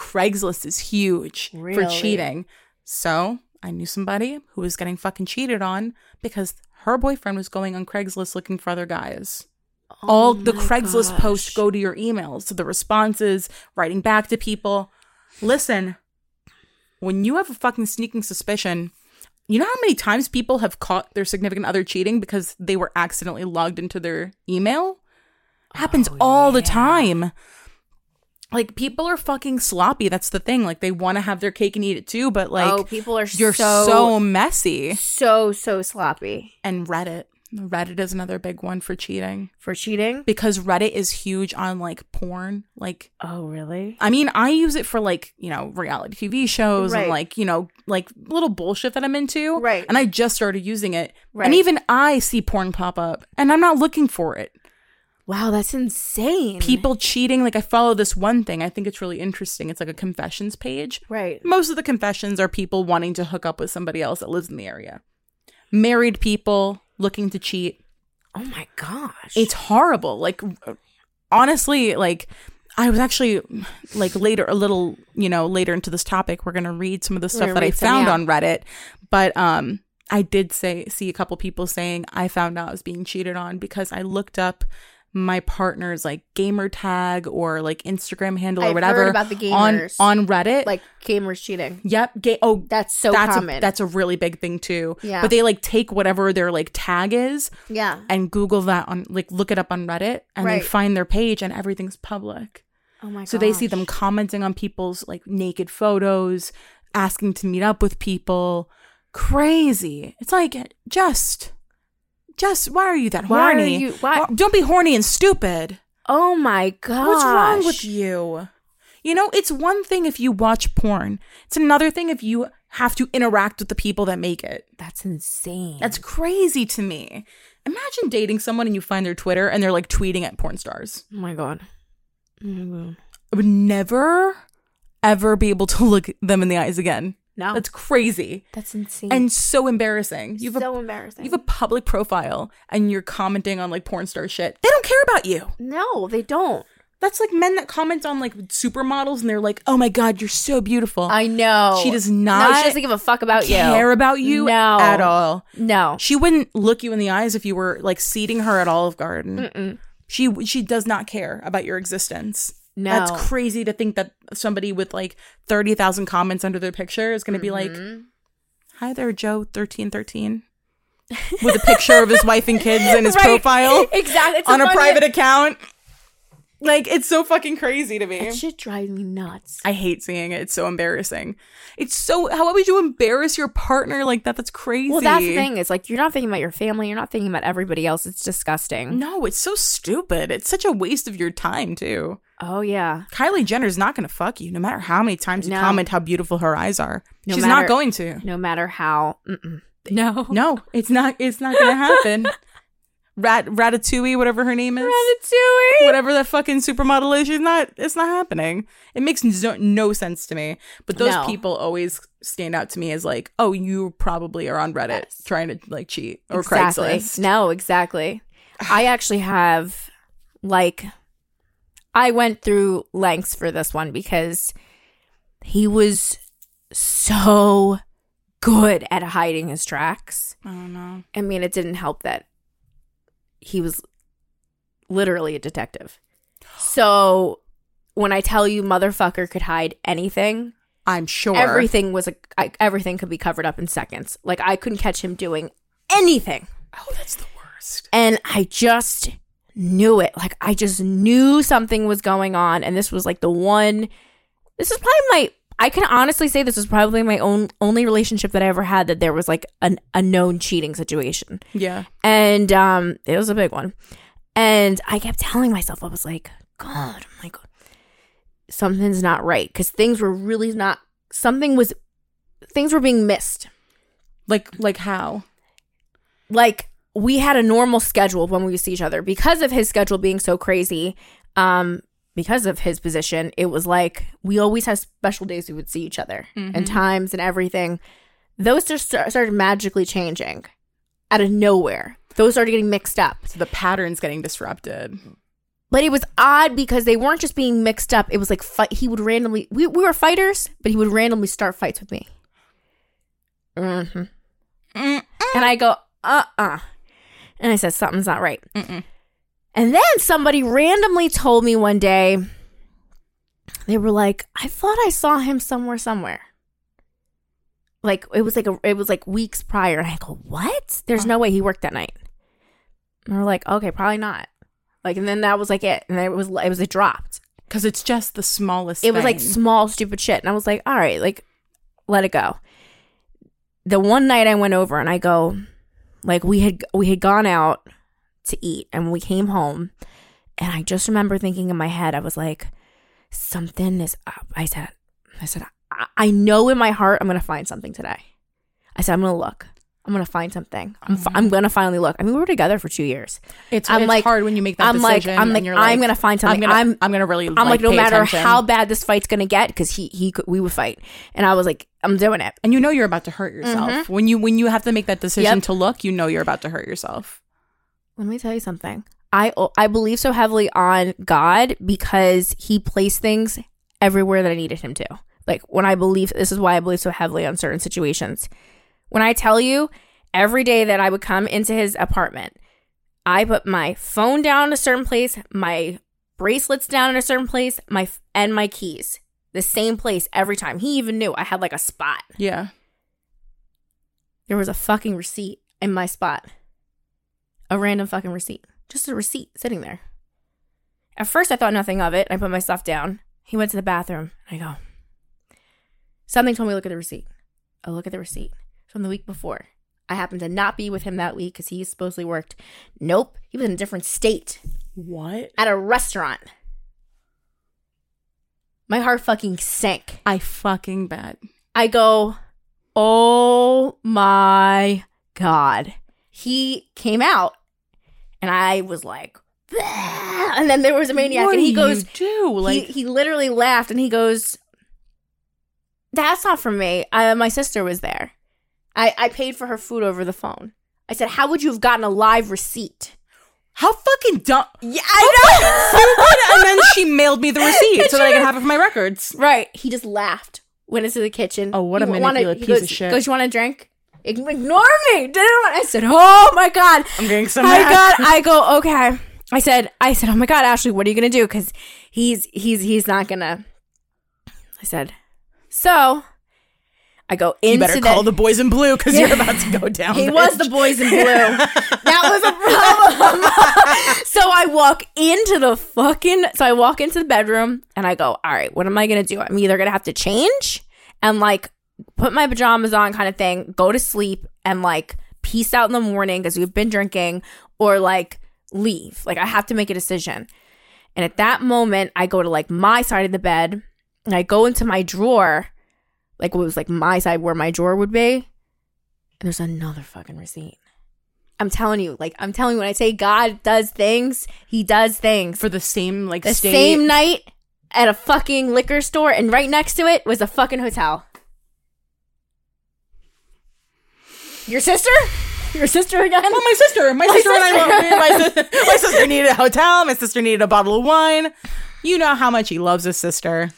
Craigslist is huge for cheating. So I knew somebody who was getting fucking cheated on because her boyfriend was going on Craigslist looking for other guys. Oh all the Oh Craigslist gosh. posts go to your emails, to the responses, writing back to people. Listen, when you have a fucking sneaking suspicion, you know how many times people have caught their significant other cheating because they were accidentally logged into their email? Happens Oh, all the time. Like people are fucking sloppy. That's the thing. Like they want to have their cake and eat it too, but oh, like oh, people are you're so so messy. so so sloppy And Reddit. Reddit is another big one for cheating for cheating. because Reddit is huge on like porn. Like Oh, really? I mean, I use it for like, you know, reality TV shows Right. and like, you know, like little bullshit that I'm into. Right. And I just started using it. Right. And even I see porn pop up and I'm not looking for it. Wow, that's insane. People cheating, like I follow this one thing. I think it's really interesting. It's like a confessions page. right? Most of the confessions are people wanting to hook up with somebody else that lives in the area. Married people looking to cheat. Oh my gosh, It's horrible. Like honestly, like I was actually like later, a little, you know, later into this topic, we're gonna read some of the stuff that I some, found yeah. on Reddit. But um, I did say see a couple people saying I found out I was being cheated on because I looked up my partner's like gamer tag or like Instagram handle or I've whatever about the on gamers. on Reddit. Like gamers cheating. yep, ga- oh That's so that's common. a that's a really big thing too. Yeah. But they like take whatever their like tag is yeah. and Google that on like look it up on Reddit and they find their page and everything's public. Oh my god. So they see them commenting on people's like naked photos, asking to meet up with people. Crazy. It's like just just why are you that Why are horny? you- why- Don't be horny and stupid. Oh my god. What's wrong with you? You know, it's one thing if you watch porn. It's another thing if you have to interact with the people that make it. That's insane. That's crazy to me. Imagine dating someone and you find their Twitter and they're like tweeting at porn stars. oh my god. Oh my god. I would never, ever be able to look them in the eyes again. No. That's crazy That's insane. and so embarrassing. You've so a, embarrassing. you have a public profile and you're commenting on like porn star shit. They don't care about you. no, they don't. That's like men that comment on like supermodels and they're like, "Oh my god, you're so beautiful." I know. She does No, not she doesn't give a fuck about you. care about you No. at all. No. She wouldn't look you in the eyes if you were like seating her at Olive Garden. She she does not care about your existence. No. That's crazy to think that somebody with like 30,000 comments under their picture is going to be like, Mm-hmm. "Hi there, Joe 1313." With a picture of his wife and kids in his Right. profile Exactly. It's on a funny- private account. Like it's so fucking crazy to me. That shit drives me nuts. I hate seeing it. It's so embarrassing. It's so how would you embarrass your partner like that? That's crazy. Well, that's the thing. It's like you're not thinking about your family. You're not thinking about everybody else. It's disgusting. No, it's so stupid. It's such a waste of your time too. Oh yeah. Kylie Jenner's not going to fuck you, no matter how many times you No. comment how beautiful her eyes are. No She's matter- not going to. No matter how. Mm-mm. No. No, it's not. It's not going to happen. Rat Ratatouille, whatever her name is, Ratatouille. whatever that fucking supermodel is, she's not. It's not happening. It makes no, no sense to me. But those No. people always stand out to me as like, oh, you probably are on Reddit Yes. trying to like cheat or exactly. Craigslist. No, exactly. I actually have like I went through lengths for this one because he was so good at hiding his tracks. Oh no. I mean, it didn't help that he was literally a detective. So when I tell you motherfucker could hide anything, I'm sure everything was a I, everything could be covered up in seconds. Like I couldn't catch him doing anything. Oh, that's the worst. And I just knew it. Like I just knew something was going on and this was like the one this is probably my I can honestly say this was probably my own only relationship that I ever had that there was like an a known cheating situation. Yeah. And um it was a big one. And I kept telling myself I was like, god, oh my god. Something's not right cuz things were really not something was things were being missed. Like like how? like we had a normal schedule when we would see each other. Because of his schedule being so crazy um because of his position it was like we always had special days we would see each other and times and everything. Those just start, started magically changing out of nowhere. Those started getting mixed up. So the pattern's getting disrupted. but it was odd because they weren't just being mixed up. It was like fight he would randomly we, we were fighters but he would randomly start fights with me. Hmm and I go, uh uh And I said, something's not right. Mm-mm. And then somebody randomly told me one day, they were like, I thought I saw him somewhere, somewhere. Like it was like a, it was like weeks prior, and I go, "What? There's uh-huh. no way he worked that night." And we're like, "Okay, probably not." Like, and then that was like it, and it was it was it dropped. Because it's just the smallest. It was like small, stupid shit. And I was like, all right, like, let it go. The one night I went over and I go, like, we had we had gone out to eat and we came home and I just remember thinking in my head, I was like, something is up. I said, I said, I, I know in my heart I'm gonna find something today. I said, I'm gonna look. I'm gonna find something. I'm, fi- I'm gonna finally look. I mean, we were together for two years. It's, I'm it's like- hard when you make that I'm like, decision. I'm and like, you're I'm gonna find something. I'm gonna, I'm- I'm, gonna really. I'm like, no pay matter attention. how bad this fight's gonna get, because he he could, we would fight, and I was like, I'm doing it. and you know you're about to hurt yourself when you when you have to make that decision Mm-hmm. Yep. to look. You know you're about to hurt yourself. Let me tell you something. I I believe so heavily on God because he placed things everywhere that I needed him to. Like when I believe this is why I believe so heavily on certain situations. When I tell you every day that I would come into his apartment, I put my phone down in a certain place, my bracelets down in a certain place, my and my keys. The same place every time. He even knew I had like a spot. Yeah. There was a fucking receipt in my spot. A random fucking receipt. Just a receipt sitting there. At first, I thought nothing of it. I put my stuff down. He went to the bathroom. I go, something told me to look at the receipt. I look at the receipt from the week before. I happened to not be with him that week because he supposedly worked. Nope, he was in a different state What? at a restaurant. My heart fucking sank. I fucking bet. I go, oh my God. He came out and I was like, "Bah." and then there was a maniac What and he do goes, you do like he, he literally laughed and he goes, that's not for me. I, my sister was there. I, I paid for her food over the phone. I said, how would you have gotten a live receipt? how fucking dumb. Yeah, I know. and then she mailed me the receipt so that I can have it for my records. right. He just laughed, went into the kitchen. Oh, what a manipulative piece goes, of shit. Goes, you want a drink? Ignore me. Didn't want. I said, oh my God. I'm getting so I mad. got. I go. Okay. I said. I said. Oh my god, Ashley, what are you gonna do? Because he's he's he's not gonna. I said. So, I go into you better the. call the boys in blue because Yeah. you're about to go down. he bitch. was the boys in blue. that was a problem. so I walk into the fucking. So I walk into the bedroom and I go, all right, what am I gonna do? I'm either gonna have to change and like put my pajamas on, kind of thing, go to sleep and like peace out in the morning because we've been drinking, or like leave. Like I have to make a decision. And at that moment, I go to like my side of the bed and I go into my drawer, like what was like my side where my drawer would be. And there's another fucking receipt. I'm telling you, like I'm telling you, when I say God does things, He does things. for the same like the state. same night at a fucking liquor store, and right next to it was a fucking hotel. Your sister? Your sister again? Oh, my sister. My, sister, and I. My, my sister needed a hotel. My sister needed a bottle of wine. You know how much he loves his sister.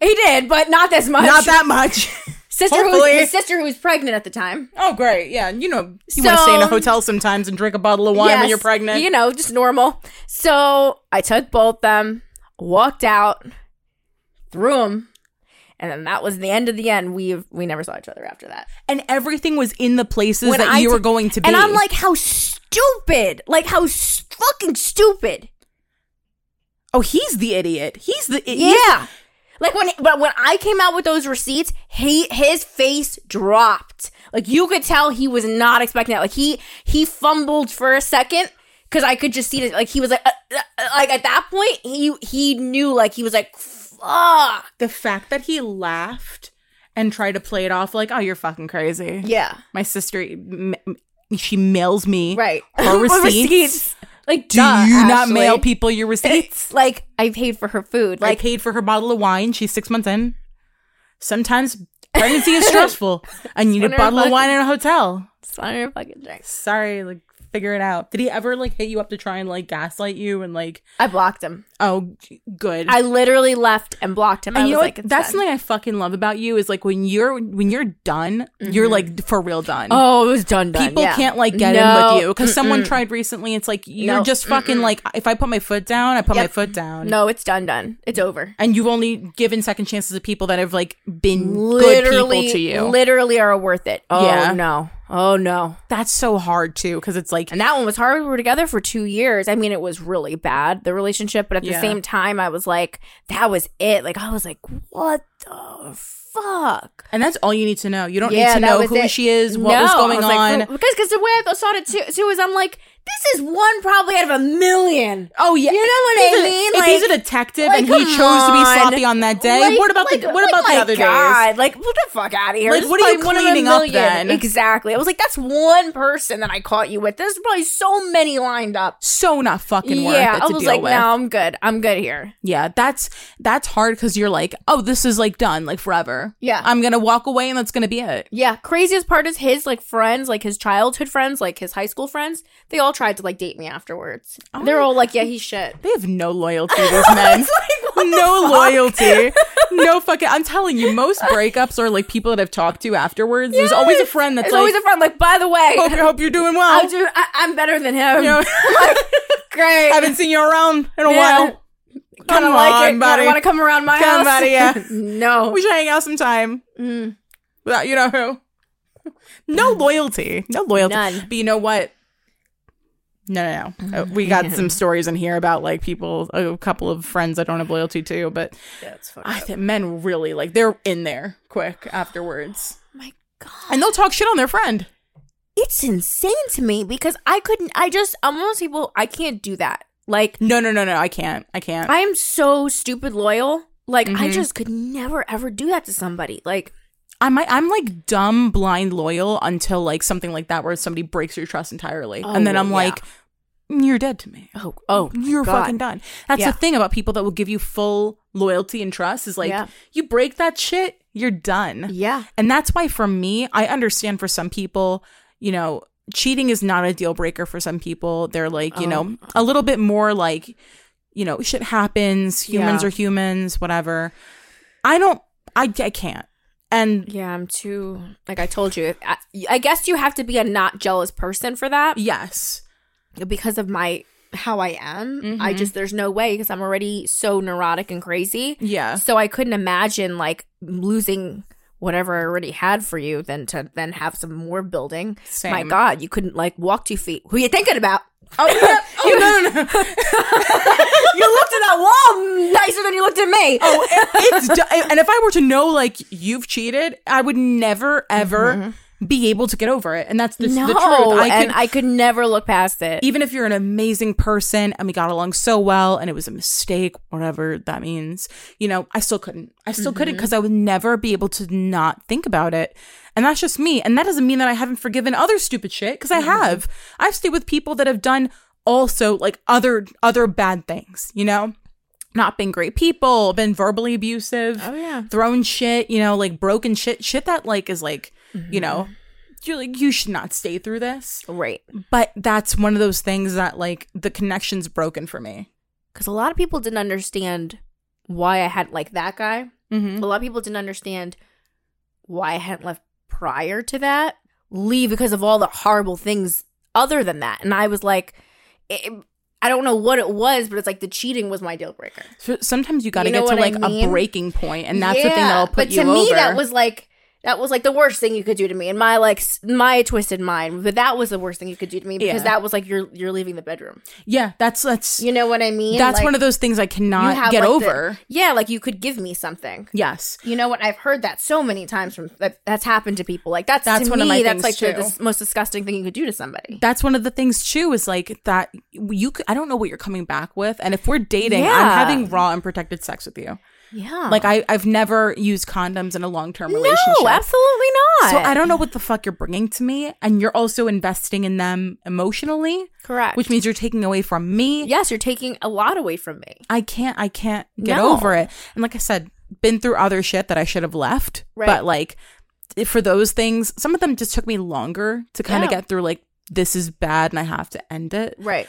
He did, but not this much. Not that much. sister who hopefully. was, his sister who was pregnant at the time. Oh, great. Yeah. You know, you want to stay in a So- hotel sometimes and drink a bottle of wine when Yes, you're pregnant. You know, just normal. So I took both them, walked out, threw them, and then that was the end of the end. We we never saw each other after that. and everything was in the places When that I you t- were going to be. And I'm like, how stupid! Like how s- fucking stupid! oh, he's the idiot. He's the i- he's- Yeah. Like when, but when I came out with those receipts, he his face dropped. Like you could tell he was not expecting that. Like he he fumbled for a second because I could just see it. Like he was like, uh, uh, uh, like at that point, he he knew. Like he was like, fuck. the fact that he laughed and tried to play it off like, oh, you're fucking crazy. Yeah. My sister, m- she mails me Right. her receipts. Like, Do duh, you not Ashley. mail people your receipts? Like I paid for her food. Like, I paid for her bottle of wine. She's six months in. Sometimes pregnancy is stressful, and you need a bottle of wine in a hotel. it's your fucking drink. Sorry, like figure it out. Did he ever like hit you up to try and like gaslight you and like, I blocked him. oh, good. I literally left and blocked him. I and you was know like, That's done. something I fucking love about you is like when you're when you're done, you're mm-hmm. like for real done. Oh, it was done. done. People yeah. can't like get No, in with you because someone tried recently. It's like you're No, just fucking like if I put my foot down, I put my foot down. No, it's done. Done. It's over. and you've only given second chances to people that have like been literally, good people to you. literally are worth it. Oh Yeah. no. Oh no. That's so hard too because it's like And that one was hard. We were together for two years. I mean, it was really bad, the relationship, but at Yeah. the same time, I was like, that was it. Like, I was like, what the fuck? and that's all you need to know. You don't Yeah, need to know who it. she is, what No, was going like, on. for- because because the way I saw it too, too is I'm like, this is one probably out of a million. oh yeah, You know what He's I a- mean? If he's a detective like, and he chose to be sloppy on that day, Like- what about like- the what like, about the other days? Like, what the fuck out of here? Like, This what are you probably one of cleaning up then? Exactly. I was like, that's one person that I caught you with. There's probably so many lined up. So not fucking worth yeah, it I was like, with. no, I'm good. I'm good here. Yeah, that's that's hard because you're like, oh, this is like done, like forever. Yeah. I'm gonna walk away and that's gonna be it. Yeah, craziest part is his like friends, like his childhood friends, like his high school friends. They all tried to like date me afterwards. They're all like, "Yeah, he's shit." They have no loyalty, those men. no loyalty. No fucking. I'm telling you, most breakups are like people that I've talked to afterwards. There's always a friend that's There's like, always a friend. Like, by the way, hope, hope you're doing well. I'm, doing, I, I'm better than him. You know, Great. I haven't seen you around in a Yeah. while. kind of Come like on, it. buddy. Want to come around my Come, house? buddy, yeah. no. We should hang out sometime. Mm. Without you know who. No loyalty. No loyalty. None. But you know what? No, no, no. Uh, we got some stories in here about like people, a couple of friends I don't have loyalty to, but fucked I think men really like they're in there quick afterwards, my God. and they'll talk shit on their friend. It's insane to me because I couldn't. I just. I'm one of those people. I can't do that. Like No, no, no, no. I can't. I can't. I am so stupid loyal. Like I Mhm. just could never ever do that to somebody. Like I might. I'm like dumb, blind loyal until like something like that where somebody breaks your trust entirely, Oh, and then oh, I'm yeah. like, you're dead to me. oh oh you're God. fucking done. That's Yeah. the thing about people that will give you full loyalty and trust is like Yeah. you break that shit, you're done. yeah. And that's why for me, I understand for some people, you know, cheating is not a deal breaker for some people. They're like, you know, Oh. a little bit more like, you know, shit happens, humans Yeah. are humans, whatever. I don't I I can't. And Yeah, I'm too. Like I told you, I, I guess you have to be a not jealous person for that yes. because of my how I am. Mm-hmm. I just there's no way because I'm already so neurotic and crazy. Yeah. So I couldn't imagine like losing whatever I already had for you than to then have some more building. Same. My God, you couldn't like walk two feet. Who you thinking about? Oh, yeah. oh no, no, no. you looked at that wall nicer than you looked at me. Oh, it- it's and if I were to know like you've cheated, I would never ever mm-hmm. Be able to get over it. And that's the, no, the truth. I and could, I could never look past it. even if you're an amazing person and we got along so well and it was a mistake, whatever that means, you know, I still couldn't. I still couldn't mm-hmm. because I would never be able to not think about it. And that's just me. And that doesn't mean that I haven't forgiven other stupid shit because I mm-hmm. have. I've stayed with people that have done also like other other bad things, you know? Not been great people, been verbally abusive Oh yeah. thrown shit, you know, like broken shit, shit that like is like, you know, you're like you should not stay through this. Right. But that's one of those things that like the connection's broken for me. Because a lot of people didn't understand why I had like that guy. Mm-hmm. A lot of people didn't understand why I hadn't left prior to that. Leave because of all the horrible things other than that. And I was like, it, I don't know what it was, but it's like the cheating was my deal breaker. So sometimes you got to You know get to what I like a breaking point, and that's the thing that'll put but you to me, over. that was like that was like the worst thing you could do to me in my like my twisted mind. But that was the worst thing you could do to me because Yeah. that was like you're you're leaving the bedroom. yeah, that's that's You know what I mean? that's Like, one of those things I cannot have, get like, the- over. yeah, like you could give me something. yes, You know what? I've heard that so many times from that. That's happened to people. Like that's That's one me. of my that's things, like the, too. the most disgusting thing you could do to somebody. that's one of the things too. Is like that you. I don't know what you're coming back with, and if we're dating, Yeah. I'm having raw unprotected sex with you. Yeah, Like I, I've never used condoms in a long term relationship. no, absolutely not. So I don't know what the fuck you're bringing to me, and you're also investing in them emotionally, correct. which means you're taking away from me. yes, you're taking a lot away from me. I can't, I can't get No. over it. And like I said, been through other shit that I should have left, Right. but like for those things, some of them just took me longer to kind of Yeah. get through. Like this is bad, and I have to end it. Right.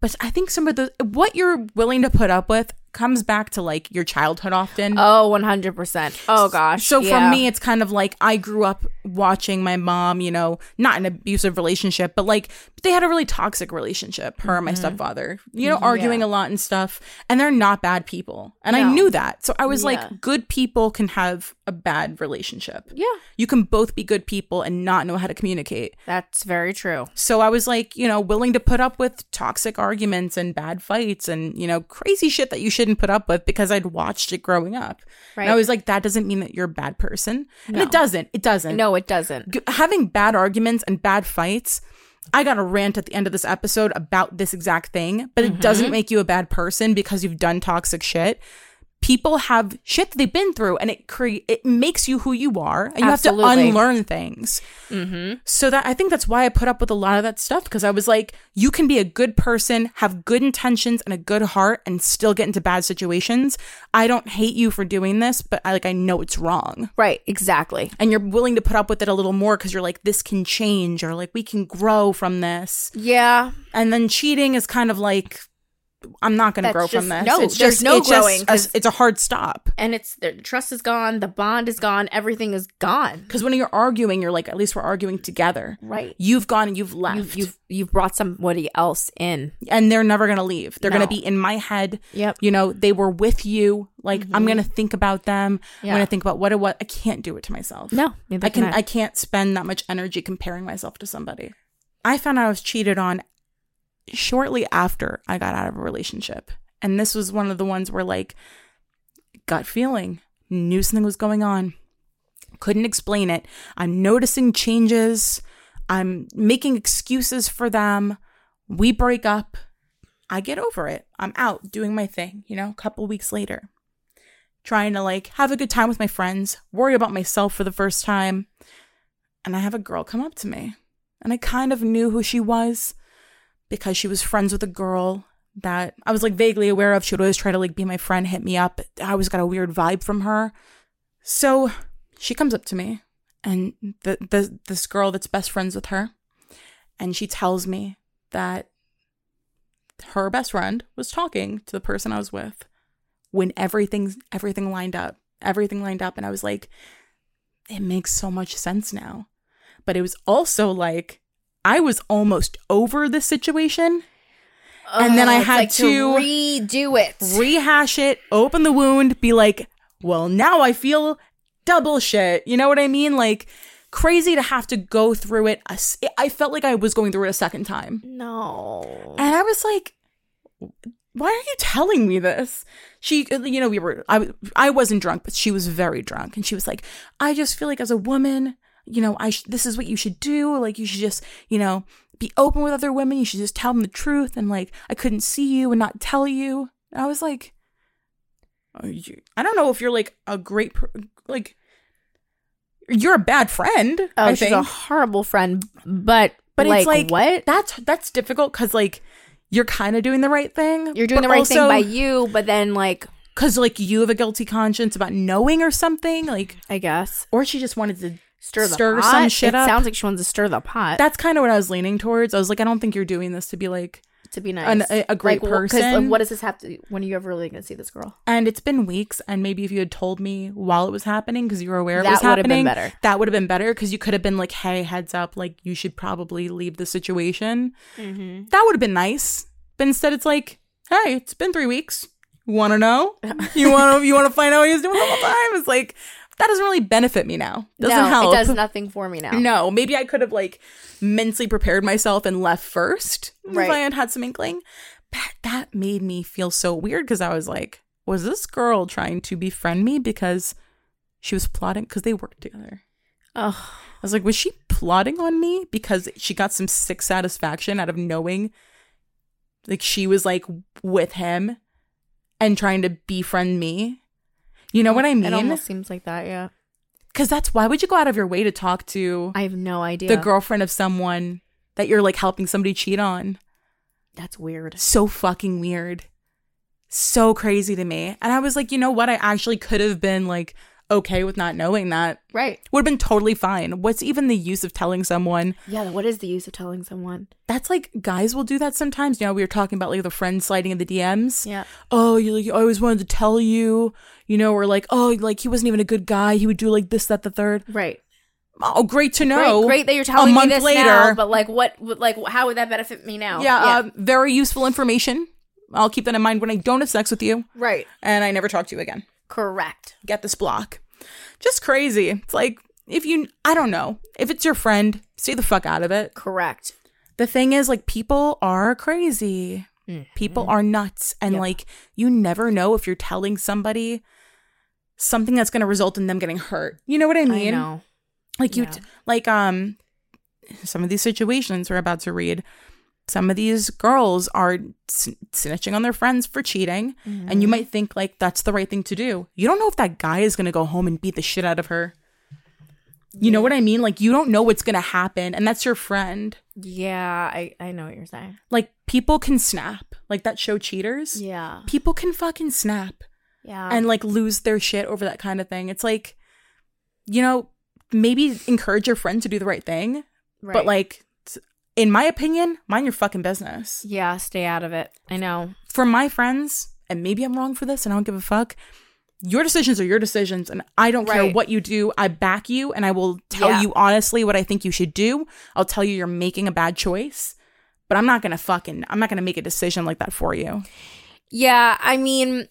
But I think some of the what you're willing to put up with comes back to like your childhood often. Oh, Oh, one hundred percent. Oh gosh. So for me, it's kind of like I grew up watching my mom, you know, not an abusive relationship, but like they had a really toxic relationship, her and my stepfather, you know, arguing Mm-hmm. Yeah. a lot and stuff. And they're not bad people. And I knew that. So I was Yeah. like, good people can have a bad relationship. yeah, You can both be good people and not know how to communicate. that's very true. So I was like, you know, willing to put up with toxic arguments and bad fights and, you know, crazy shit that you shouldn't put up with because I'd watched it growing up. Right. And I was like, that doesn't mean that you're a bad person. And No. it doesn't. It doesn't. No, it doesn't. G- having bad arguments and bad fights, I got a rant at the end of this episode about this exact thing, but it Mm-hmm. doesn't make you a bad person because you've done toxic shit. People have shit that they've been through and it create it makes you who you are and you have to unlearn things. Mm-hmm. So that i think that's why i put up with a lot of that stuff because i was like you can be a good person have good intentions and a good heart and still get into bad situations. I don't hate you for doing this but i like i know it's wrong. Right, exactly. and you're willing to put up with it a little more because you're like this can change or like we can grow from this. Yeah. and then cheating is kind of like i'm not going to grow just- from this no, it's there's just no it's just growing, a- it's a hard stop And it's the trust is gone, the bond is gone, everything is gone. because when you're arguing you're like at least we're arguing together Right. you've gone and you've left You've you've you've brought somebody else in. and they're never going to leave they're going to be in my head Yep. you know they were with you like i'm going to think about them i'm Mm-hmm. Going to think about what it was i can't do it to myself No, I can can I can't spend that much energy comparing myself to somebody. I found out I was cheated on shortly after I got out of a relationship. And this was one of the ones where like gut feeling, knew something was going on. Couldn't explain it. I'm noticing changes. I'm making excuses for them. We break up. I get over it. I'm out doing my thing, you know, a couple weeks later. Trying to like have a good time with my friends, worry about myself for the first time. And I have a girl come up to me. And I kind of knew who she was because she was friends with a girl that I was like vaguely aware of. She would always try to like be my friend, hit me up. I always got a weird vibe from her. So she comes up to me and the, the this girl that's best friends with her and she tells me that her best friend was talking to the person I was with when everything everything lined up. Everything lined up and I was like it makes so much sense now. But it was also like I was almost over the situation And then oh, I had like to- redo it. rehash it, open the wound, be like, well, now I feel double shit. You know what I mean? Like, crazy to have to go through it. I felt like I was going through it a second time. no. And I was like, why are you telling me this? She, you know, we were, I, I wasn't drunk, but she was very drunk. And she was like, I just feel like as a woman, you know, I, sh- this is what you should do. Like, you should just, you know, be open with other women. You should just tell them the truth. And like, I couldn't see you and not tell you. I was like, are you, I don't know if you're like a great, per- like, you're a bad friend. Oh, I she's think. a horrible friend, but But like, it's like what? That's that's difficult because like you're kind of doing the right thing. You're doing the right thing by you, but then like because like you have a guilty conscience about knowing or something like I guess or she just wanted to stir the Stir pot. some shit it up. Sounds like she wants to stir the pot that's kind of what i was leaning towards i was like i don't think you're doing this to be like to be nice. an- a- a great Like, person. like, what does this have to? When are you ever really going to see this girl? and it's been weeks and maybe if you had told me while it was happening because you were aware of it That was would have been happening better. that would have been better because you could have been like hey heads up like you should probably leave the situation Mm-hmm. that would have been nice but instead it's like hey it's been three weeks you want to know you want to you want to find out what he's doing the whole time it's like that doesn't really benefit me now doesn't no, help it does nothing for me now. no maybe i could have like mentally prepared myself and left first Right. if i had had some inkling But that made me feel so weird because i was like was this girl trying to befriend me because she was plotting because they worked together Ugh. I was like, was she plotting on me because she got some sick satisfaction out of knowing like she was like with him and trying to befriend me? You know what I mean? It almost seems like that. Yeah, Because that's why would you go out of your way to talk to I have no idea. the girlfriend of someone that you're like helping somebody cheat on? That's weird. So fucking weird. So crazy to me. And I was like, you know what? I actually could have been like okay with not knowing that. Right. Would have been totally fine. What's even the use of telling someone? Yeah. What is the use of telling someone? that's like guys will do that sometimes. You know, we were talking about like the friend sliding in the DMs. Yeah. Oh, you like I always wanted to tell you, you know, or like, oh, like he wasn't even a good guy. He would do like this, that, the third. Right. Oh, great to know. Great, great that you're telling month me this later- now, but like, what? Like, how would that benefit me now? Yeah, Uh, very useful information. I'll keep that in mind when I don't have sex with you right. and I never talk to you again. Correct. Get this block. Just crazy. It's like if you, I don't know, if it's your friend, stay the fuck out of it. Correct. the thing is like people are crazy people are nuts and Yep. like you never know if you're telling somebody something that's going to result in them getting hurt you know what i mean I know. like you Yeah. t- like um some of these situations we're about to read some of these girls are snitching on their friends for cheating, and Mm-hmm. you might think like that's the right thing to do. You don't know if that guy is gonna go home and beat the shit out of her. You know what I mean? Like you don't know what's gonna happen, and that's your friend. Yeah, I, I know what you're saying. Like people can snap, like that show Cheaters. Yeah. People can fucking snap Yeah. and like lose their shit over that kind of thing. It's like, you know, maybe encourage your friend to do the right thing, but like, in my opinion, mind your fucking business. yeah, stay out of it. I know. For my friends, and maybe I'm wrong for this, and I don't give a fuck. Your decisions are your decisions, and I don't care what you do. I back you, and I will tell Yeah. you honestly what I think you should do. I'll tell you you're making a bad choice, but I'm not gonna fucking, I'm not gonna make a decision like that for you. Yeah, I mean,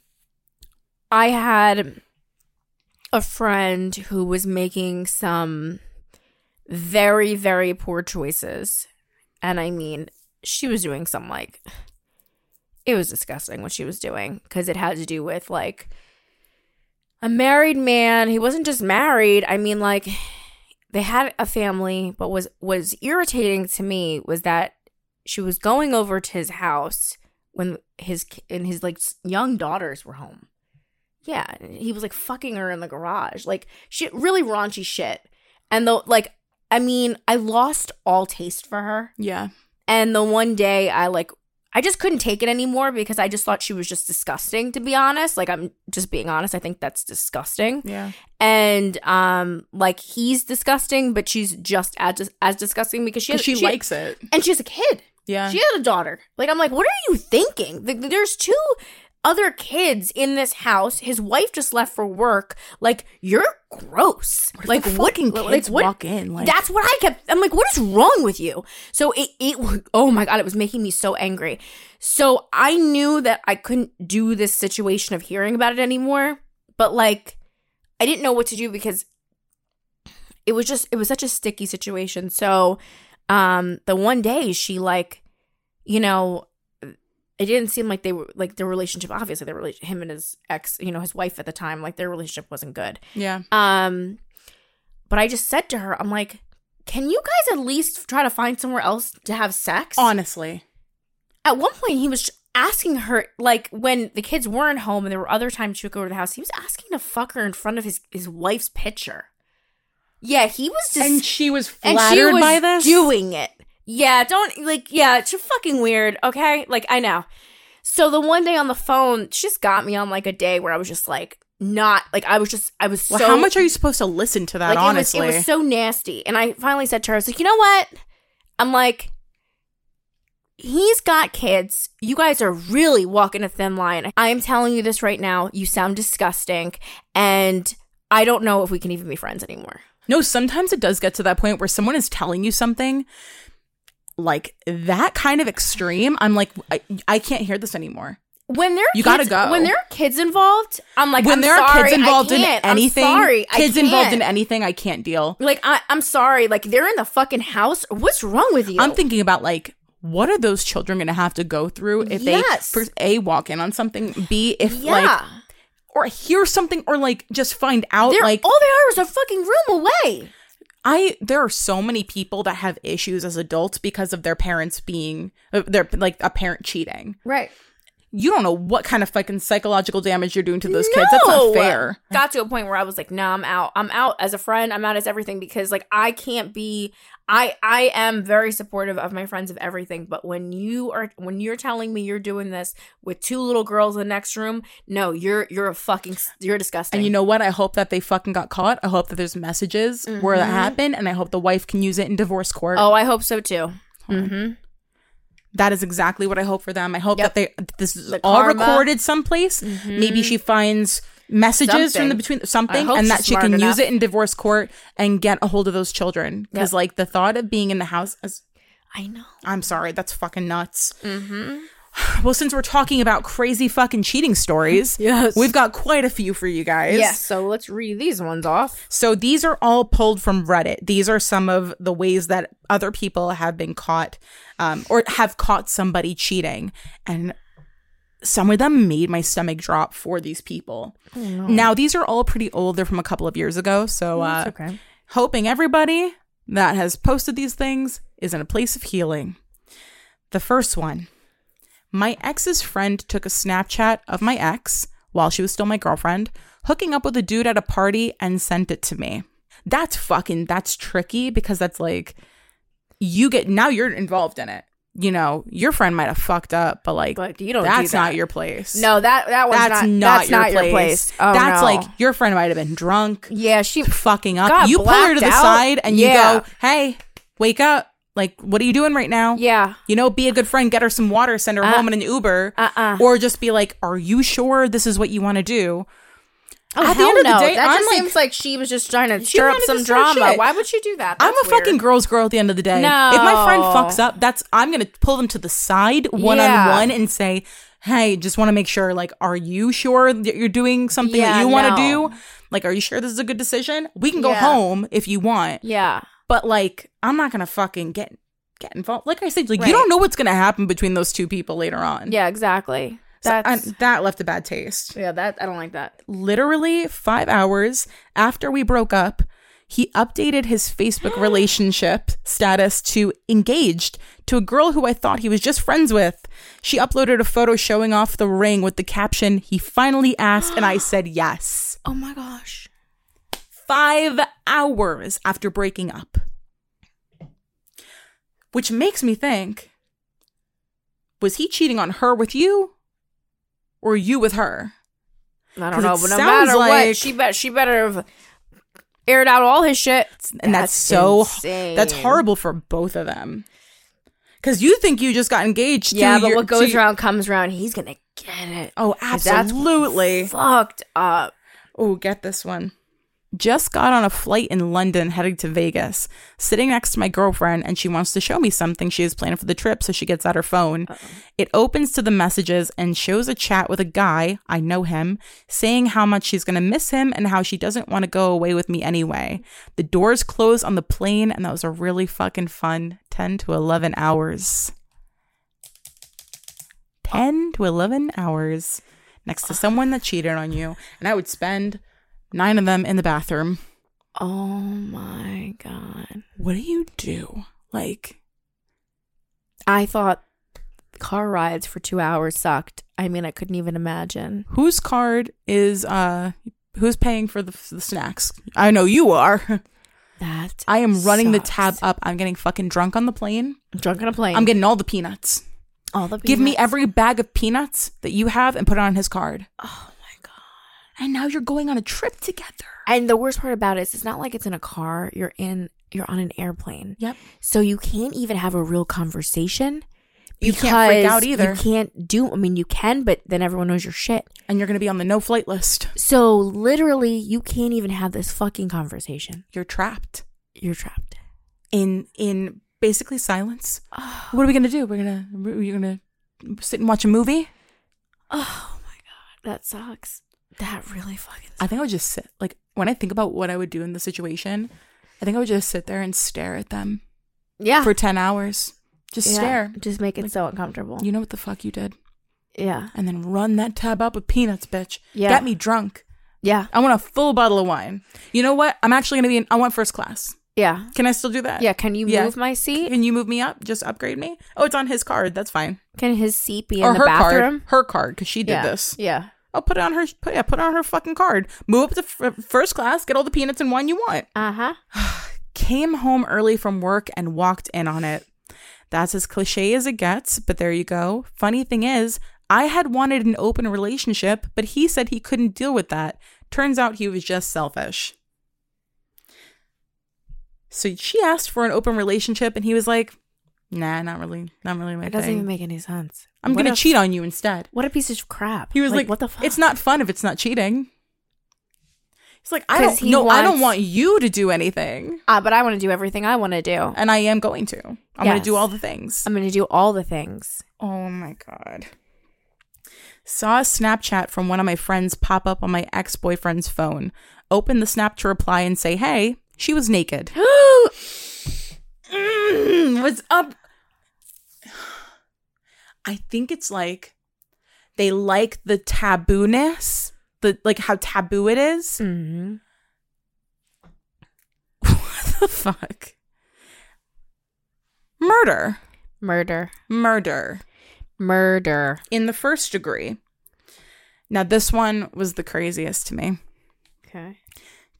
I had a friend who was making some very, very poor choices. And I mean, she was doing some like, it was disgusting what she was doing because it had to do with like a married man. He wasn't just married. I mean, like, they had a family, but was was irritating to me was that she was going over to his house when his and his like young daughters were home. Yeah, he was like fucking her in the garage, like shit, really raunchy shit. And the like, I mean, I lost all taste for her. Yeah, And the one day I like, I just couldn't take it anymore because I just thought she was just disgusting. To be honest, like I'm just being honest, I think that's disgusting. yeah. And um, like he's disgusting, but she's just as as disgusting because she has, Because she, likes it. and she has a kid. Yeah. She had a daughter. Like I'm like, what are you thinking? There's two other kids in this house. His wife just left for work. Like you're gross. like the what? fucking like kids what? walk in, like- that's what I kept. I'm like, what is wrong with you? So it it oh my god, it was making me so angry. So I knew that I couldn't do this situation of hearing about it anymore. But like, I didn't know what to do because it was just it was such a sticky situation. So um the one day she like you know it didn't seem like they were like their relationship obviously their relation him and his ex you know his wife at the time like their relationship wasn't good Yeah. um but i just said to her i'm like can you guys at least try to find somewhere else to have sex Honestly. at one point he was asking her like when the kids weren't home and there were other times she would go to the house he was asking to fuck her in front of his his wife's picture yeah he was just and she was and flattered she was by this. doing it. Yeah, don't like yeah, it's fucking weird, okay? Like I know. So the one day on the phone, she just got me on like a day where I was just like not like I was just I was well, so how much are you supposed to listen to that? like honestly, it was it was so nasty. And I finally said to her, I was like, you know what? I'm like He's got kids. You guys are really walking a thin line. I am telling you this right now. You sound disgusting. And I don't know if we can even be friends anymore. no. Sometimes it does get to that point where someone is telling you something like that kind of extreme. I'm like, I, I can't hear this anymore. when there are You kids, gotta go. when there are kids involved i'm like when I'm there are kids involved in anything, I'm sorry kids involved in anything, I can't deal. like I, i'm sorry like they're in the fucking house what's wrong with you I'm thinking about like what are those children going to have to go through if Yes. they first a walk in on something, b if yeah like or hear something or like just find out they're like all they are is a fucking room away I there are so many people that have issues as adults because of their parents being uh, their like a parent cheating. right You don't know what kind of fucking psychological damage you're doing to those kids. That's not fair. got to a point where i was like no i'm out i'm out as a friend i'm out as everything because like i can't be i i am very supportive of my friends of everything but when you are when you're telling me you're doing this with two little girls in the next room no you're you're a fucking you're disgusting And you know what? I hope that they fucking got caught. I hope that there's messages where that happened, and I hope the wife can use it in divorce court. oh i hope so too mm-hmm. That is exactly what I hope for them. I hope Yep. that they this is The all karma. Mm-hmm. recorded someplace. Maybe she finds messages from the between something, and that she can use it in divorce court and get a hold of those children. Because Yep. like the thought of being in the house as i know I'm sorry, that's fucking nuts. mm-hmm. Well, since we're talking about crazy fucking cheating stories, Yes. we've got quite a few for you guys. Yes, so let's read these ones off. So these are all pulled from Reddit. These are some of the ways that other people have been caught um, or have caught somebody cheating. And some of them made my stomach drop for these people. Now, these are all pretty old. They're from a couple of years ago. So, uh, okay. hoping everybody that has posted these things is in a place of healing. The first one My ex's friend took a Snapchat of my ex while she was still my girlfriend, hooking up with a dude at a party and sent it to me. That's fucking, that's tricky because that's like, you get, now you're involved in it. You know, your friend might have fucked up, but like, But you don't do that's that. not your place. No, that that was that's not, not, that's your, not place. your place. Oh, that's no. like your friend might have been drunk, yeah, she fucking up. Got you pull her to the out. side and you go, "Hey, wake up! Like, what are you doing right now? yeah. You know, be a good friend, get her some water, send her Uh, home in an Uber, uh-uh. or just be like, "Are you sure this is what you want to do?" Oh, At the end of the day, that I'm just like- seems like she was just trying to stir up some drama. Why would she do that? I'm a weird. fucking girl's girl at the end of the day. No. If my friend fucks up, that's I'm gonna pull them to the side one on one and say, "Hey, just want to make sure. Like, are you sure that you're doing something that you want to no. do? Like, are you sure this is a good decision? We can go Yeah. home if you want, Yeah. but like, I'm not gonna fucking get get involved. Like I said, like Right. you don't know what's gonna happen between those two people later on. Yeah, exactly. So, That's and that left a bad taste. yeah, that I don't like that. literally five hours after we broke up, he updated his Facebook relationship status to engaged to a girl who I thought he was just friends with. She uploaded a photo showing off the ring with the caption, He finally asked, and I said yes. Oh my gosh. Five hours after breaking up. Which makes me think was he cheating on her with you or you with her? I don't know, but no matter like- what, she bet she better have aired out all his shit. and that's, so insane. that's horrible for both of them because you think you just got engaged to Yeah, but your- what goes around comes around. He's gonna get it. oh 'Cause that's absolutely Fucked up. oh get this one just got on a flight in london heading to vegas sitting next to my girlfriend and she wants to show me something she has planned for the trip so she gets out her phone. It opens to the messages and shows a chat with a guy i know him saying how much she's going to miss him and how she doesn't want to go away with me anyway. The doors close on the plane and that was a really fucking fun 10 to 11 hours. 10 to 11 hours next to someone that cheated on you. And i would spend nine of them in the bathroom Oh my god. what do you do like I thought car rides for two hours sucked. I mean, I couldn't even imagine. whose card is uh who's paying for the, the snacks i know you are That i am running the sucks. tab up i'm getting fucking drunk on the plane drunk on a plane. i'm getting all the peanuts all the give me peanuts. every bag of peanuts that you have and put it on his card Oh. And now you're going on a trip together And the worst part about it is, it's not like it's in a car. You're in. You're on an airplane. yep So you can't even have a real conversation. You can't freak out because either. You can't do. I mean, you can, but then everyone knows your shit. and you're gonna be on the no flight list So literally, you can't even have this fucking conversation. you're trapped You're trapped. in in basically silence what are we gonna do we're gonna we're gonna sit and watch a movie Oh my god, that sucks. That really fucking. Sucks. I think I would just sit. Like when I think about what I would do in the situation, I think I would just sit there and stare at them Yeah. for ten hours. Just Yeah. stare. Just make it so uncomfortable. You know what the fuck you did, yeah. and then run that tab up with peanuts, bitch. Yeah. Get me drunk. Yeah. I want a full bottle of wine. You know what? I'm actually gonna be in. I want first class. Yeah. Can I still do that? Yeah. Can you Yeah. move my seat? Can you move me up? Just upgrade me. Oh, it's on his card. That's fine. Can his seat be in or the her bathroom? card. Her card because she did yeah. this. Yeah. I'll put it on her. Put yeah, put it on her fucking card. Move up to f- first class. Get all the peanuts and wine you want. Uh huh. came home early from work and walked in on it. That's as cliche as it gets, but there you go. Funny thing is, I had wanted an open relationship, but he said he couldn't deal with that. Turns out he was just selfish. So she asked for an open relationship, and he was like, "Nah, not really, not really my It doesn't thing. even make any sense. I'm What gonna cheat on you instead." What a piece of crap. He was like, "What the fuck?" It's not fun if it's not cheating." He's like, "I 'Cause don't, he no, I don't wants- want you to do anything." Ah, but I want to do everything I want to do. and I am going to. I'm going to do Yes. all the things. I'm going to do all the things. oh my god. Saw a Snapchat from one of my friends pop up on my ex boyfriend's phone. Opened the snap to reply and say, "Hey, she was naked." Mm, what's up? I think it's like they like the tabooness, the like how taboo it is. hmm What the fuck? Murder. Murder. Murder Murder. in the first degree. Now, this one was the craziest to me. Okay.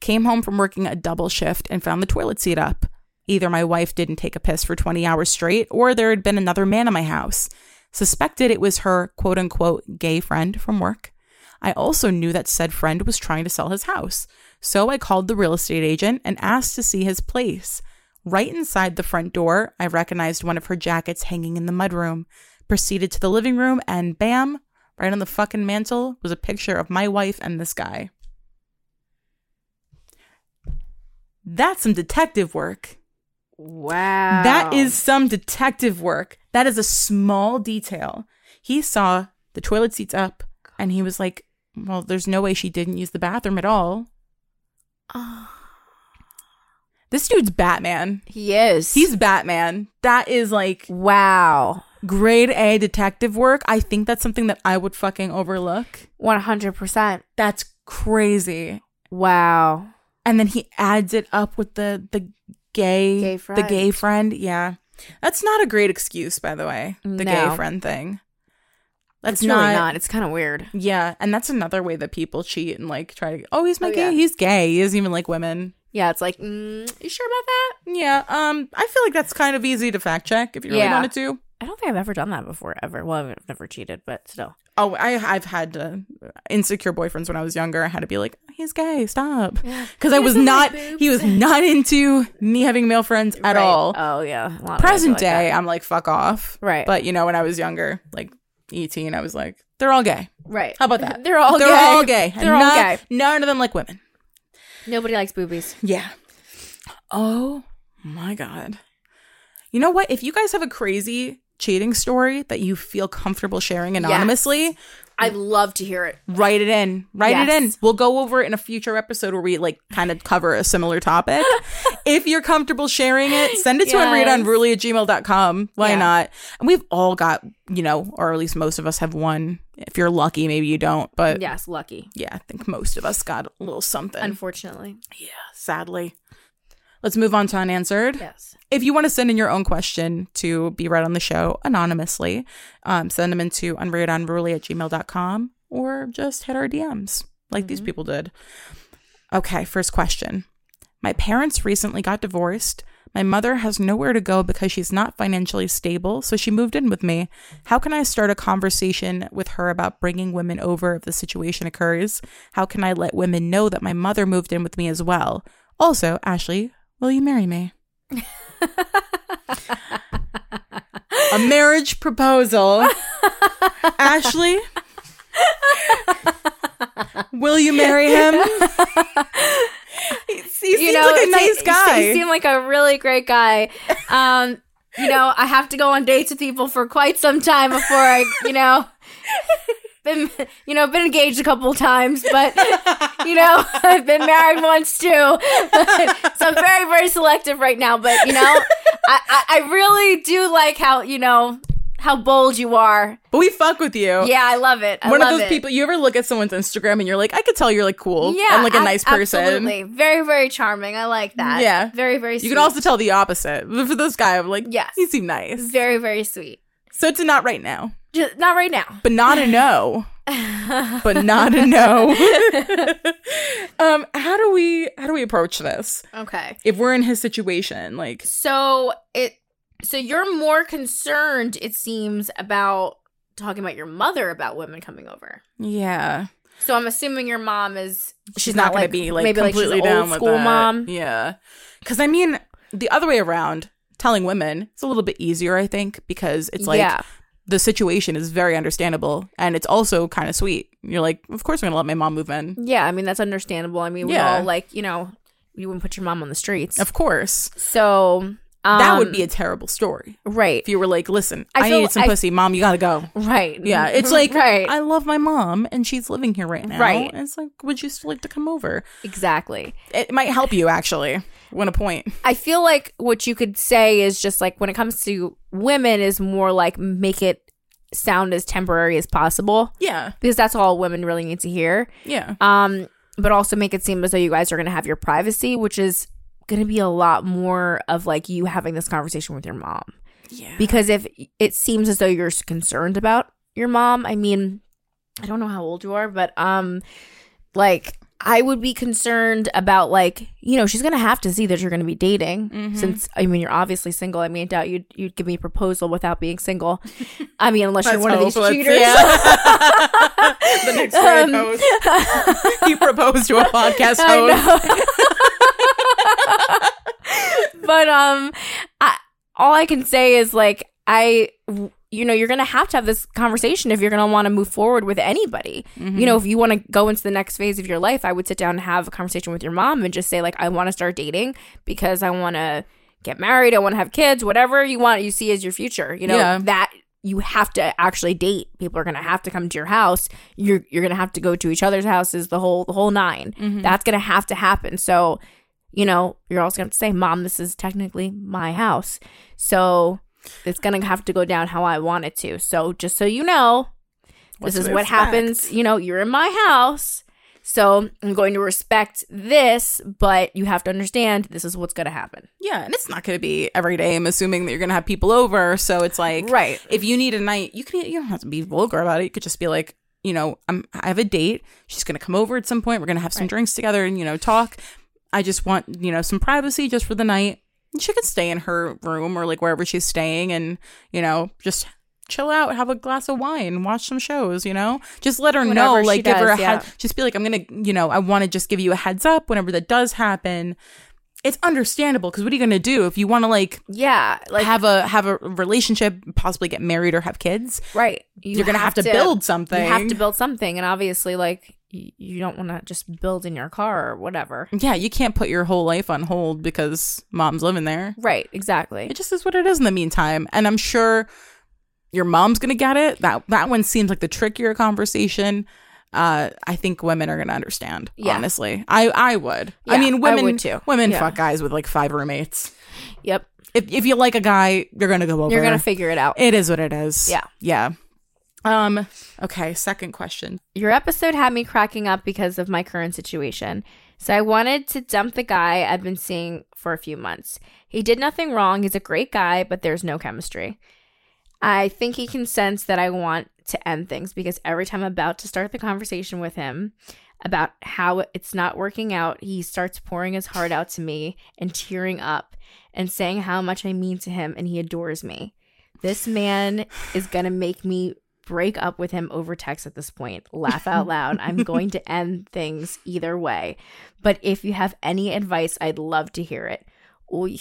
Came home from working a double shift and found the toilet seat up. Either my wife didn't take a piss for 20 hours straight, or there had been another man in my house. Suspected it was her quote unquote gay friend from work. I also knew that said friend was trying to sell his house. So I called the real estate agent and asked to see his place. Right inside the front door, I recognized one of her jackets hanging in the mudroom. Proceeded to the living room, and bam, right on the fucking mantle was a picture of my wife and this guy. That's some detective work. Wow. That is some detective work. That is a small detail. He saw the toilet seats up and he was like, Well, there's no way she didn't use the bathroom at all. This dude's Batman. He is. He's Batman. That is like wow. grade A detective work. I think that's something that I would fucking overlook. One hundred percent. That's crazy. Wow. And then he adds it up with the the gay, Gay the gay friend. Yeah, that's not a great excuse, by the way. The gay friend thing. That's It's really not. It's kind of weird. Yeah, and that's another way that people cheat and like try to. Oh, he's my Oh, gay. yeah. He's gay. He doesn't even like women. Yeah, it's like, mm, you sure about that? Yeah. Um, I feel like that's kind of easy to fact check if you really Yeah. wanted to. I don't think I've ever done that before, ever. Well, I've never cheated, but still. Oh, I I've had uh, insecure boyfriends when I was younger. I had to be like, he's gay. Stop, because I was not. He was not into me having male friends at Right. all. Oh, yeah. A lot of guys are present like day that. i'm like fuck off Right. but you know when i was younger like 18 i was like they're all gay Right. how about that They're all they're gay. all gay They're all None- gay. none of them like women Nobody likes boobies. yeah oh my god you know what if you guys have a crazy cheating story that you feel comfortable sharing anonymously I'd love to hear it. write it in write it in we'll go over it in a future episode where we like kind of cover a similar topic if you're comfortable sharing it send it to Yes. unratedunruly at gmail.com why Yeah. not and we've all got you know or at least most of us have one if you're lucky maybe you don't but Yes, lucky. Yeah, I think most of us got a little something Unfortunately. yeah sadly let's move on to unanswered Yes. if you want to send in your own question to be read on the show anonymously, um, send them into unratedunruly at gmail.com or just hit our DMs like these people did. Okay, first question. My parents recently got divorced. My mother has nowhere to go because she's not financially stable, so she moved in with me. How can I start a conversation with her about bringing women over if the situation occurs? How can I let women know that my mother moved in with me as well? Also, Ashley, will you marry me? a marriage proposal. Ashley, will you marry him? he seems like a nice guy. He seemed like a really great guy. Um, you know, I have to go on dates with people for quite some time before I, you know, been, you know, been engaged a couple times, but you know, I've been married once too. so I'm very, very selective right now. But you know, I, I, I really do like how you know how bold you are. but we fuck with you. Yeah, I love it. I One of those it. people you ever look at someone's Instagram and you're like, I could tell you're like cool Yeah, and like a ab- nice person. Absolutely, very, very charming. I like that. Yeah. very, very. You can also tell the opposite. But for this guy, I'm like, Yes. he seemed nice. very, very sweet. So it's a not right now, Just not right now. but not a no. but not a no. um, how do we how do we approach this Okay. if we're in his situation? Like, So it so you're more concerned, it seems, about talking about your mother about women coming over. yeah, So I'm assuming your mom is she's, not, going like- to be like maybe like she's completely an down old school mom. Yeah, because I mean, the other way around, telling women it's a little bit easier, I think, because it's like yeah, the situation is very understandable and it's also kind of sweet. You're like, of course, I'm gonna let my mom move in. yeah. I mean that's understandable. I mean we Yeah. all like you know you wouldn't put your mom on the streets. Of course, So um, that would be a terrible story right, if you were like, listen, I I, feel- need some I- pussy, mom. You gotta go. right. Yeah, it's like right, I love my mom and she's living here right now. Right. And it's like, would you still like to come over? exactly. It might help you actually. Win a point. I feel like what you could say is just like when it comes to women is more like make it sound as temporary as possible Yeah. because that's all women really need to hear. Yeah. Um, but also make it seem as though you guys are going to have your privacy, which is going to be a lot more of like you having this conversation with your mom. Yeah. because if it seems as though you're concerned about your mom, I mean, I don't know how old you are, but um, like I would be concerned about like you know she's gonna have to see that you're gonna be dating Mm-hmm. since I mean you're obviously single. I mean, I doubt you'd you'd give me a proposal without being single. I mean, unless you're one of these cheaters. yeah. the next Um, host. he proposed to a podcast I host. know. but um, I, all I can say is like I, you know, you're gonna have to have this conversation if you're gonna want to move forward with anybody. You know, mm-hmm. if you want to go into the next phase of your life, I would sit down and have a conversation with your mom and just say like, I want to start dating because I want to get married, I want to have kids, whatever you want, you see as your future. You know Yeah. that. You have to actually date. People are gonna have to come to your house. You're you're gonna have to go to each other's houses. The whole the whole 9 mm-hmm. That's gonna have to happen. So you know, you're also going to say, Mom, this is technically my house. So it's going to have to go down how I want it to. So just so you know, What this is what expect. happens. You know, you're in my house. So I'm going to respect this, but you have to understand this is what's going to happen. Yeah, and it's not going to be every day. I'm assuming that you're going to have people over, so it's like Right. If you need a night, you can. You don't have to be vulgar about it. You could just be like, you know, I'm. I have a date. She's going to come over at some point. We're going to have some Right. drinks together and you know talk. I just want you know some privacy just for the night. She could stay in her room or like wherever she's staying, and you know just chill out, have a glass of wine, watch some shows. You know, just let her know, Whatever she like give her a yeah. head. Just be like, I'm gonna, you know, I want to just give you a heads up whenever that does happen. It's understandable because what are you gonna do if you want to like Yeah. Like, have a have a relationship, possibly get married or have kids? right. You are gonna have, to, build something. You have to build something. And obviously, like, y- you don't want to just build in your car or whatever. Yeah, you can't put your whole life on hold because mom's living there. Right. Exactly. It just is what it is in the meantime. And I'm sure your mom's gonna get it. That that one seems like the trickier conversation. Uh, I think women are gonna understand. Yeah. Honestly, I I would. I Yeah, mean, I women would too. Women Yeah. fuck guys with like five roommates. Yep. If if you like a guy, you're gonna go over. You're going to figure it out. It is what it is. Yeah. Yeah. Um. Okay. Second question. Your episode had me cracking up because of my current situation. So I wanted to dump the guy I've been seeing for a few months. He did nothing wrong. He's a great guy, but there's no chemistry. I think he can sense that I want to end things because every time I'm about to start the conversation with him about how it's not working out, he starts pouring his heart out to me and tearing up and saying how much I mean to him and he adores me. This man is going to make me break up with him over text at this point. Laugh out loud. I'm going to end things either way. But if you have any advice, I'd love to hear it. Oy.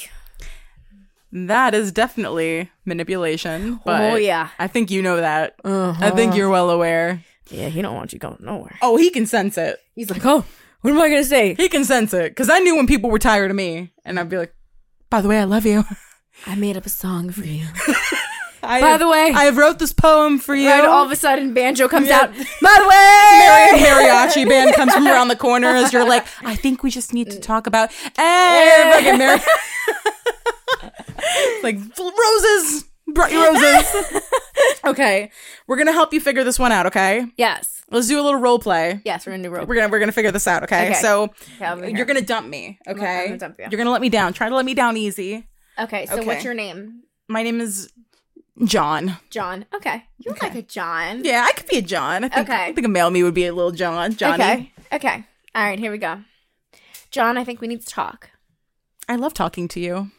That is definitely manipulation. But Oh, yeah. I think you know that. Uh-huh. I think you're well aware. Yeah, he don't want you going nowhere. Oh, he can sense it. He's like, oh, what am I going to say? He can sense it because I knew when people were tired of me, and I'd be like, "By the way, I love you." I made up a song for you. I By the way- I have wrote this poem for you. Right, all of a sudden, banjo comes Yeah. out. By the way, Mari- mariachi band comes from around the corner as you're like, I think we just need to talk about hey, Mary. like roses, brought you roses. okay, we're gonna help you figure this one out. Okay, yes, let's do a little role play. yes, we're in New Rope. We're gonna we're gonna figure this out. Okay, Okay. so Yeah, you're gonna dump me. gonna- Okay, I'm gonna dump you. are gonna let me down. Try to let me down easy. Okay, so Okay. what's your name? My name is John. John. Okay, you look Okay. like a John. Yeah, I could be a John. I think, Okay. I think a male me would be a little John. Johnny. Okay. Okay. All right, here we go. John, I think we need to talk. I love talking to you.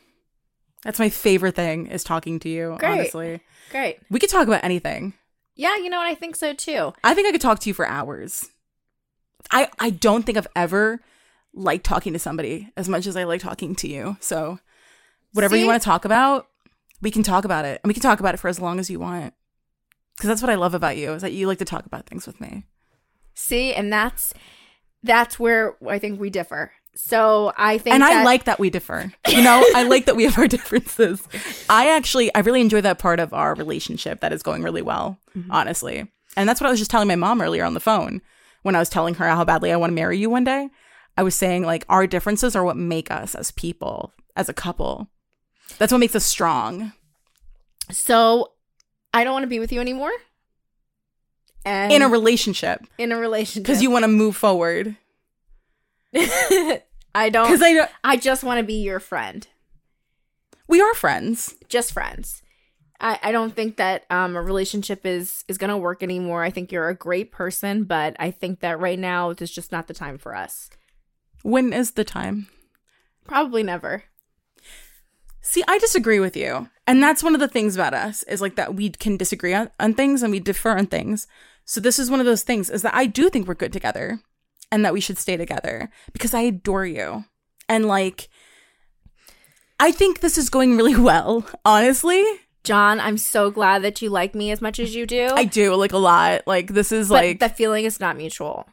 That's my favorite thing is talking to you, Great. honestly. Great. We could talk about anything. Yeah, you know what? I think so too. I think I could talk to you for hours. I I don't think I've ever liked talking to somebody as much as I like talking to you. So whatever you want to talk about, we can talk about it. And we can talk about it for as long as you want. Cuz that's what I love about you is that you like to talk about things with me. See, and that's that's where I think we differ. So I think and I that- like that we differ. You know, I like that we have our differences. I actually, I really enjoy that part of our relationship that is going really well, Mm-hmm. honestly. And that's what I was just telling my mom earlier on the phone when I was telling her how badly I want to marry you one day. I was saying, like, our differences are what make us as people, as a couple. That's what makes us strong. so I don't want to be with you anymore. And in a relationship in a relationship because you want to move forward. I don't Because I, don't. I just want to be your friend. we are friends. Just friends. I, I don't think that um, a relationship is is gonna work anymore. I think you're a great person, but I think that right now it's just not the time for us. When is the time? Probably never. See, I disagree with you. And that's one of the things about us is like that we can disagree on, on things and we defer on things. So this is one of those things is that I do think we're good together and that we should stay together because I adore you. And like I think this is going really well, honestly. John, I'm so glad that you like me as much as you do. I do like a lot. Like this is but like the feeling is not mutual.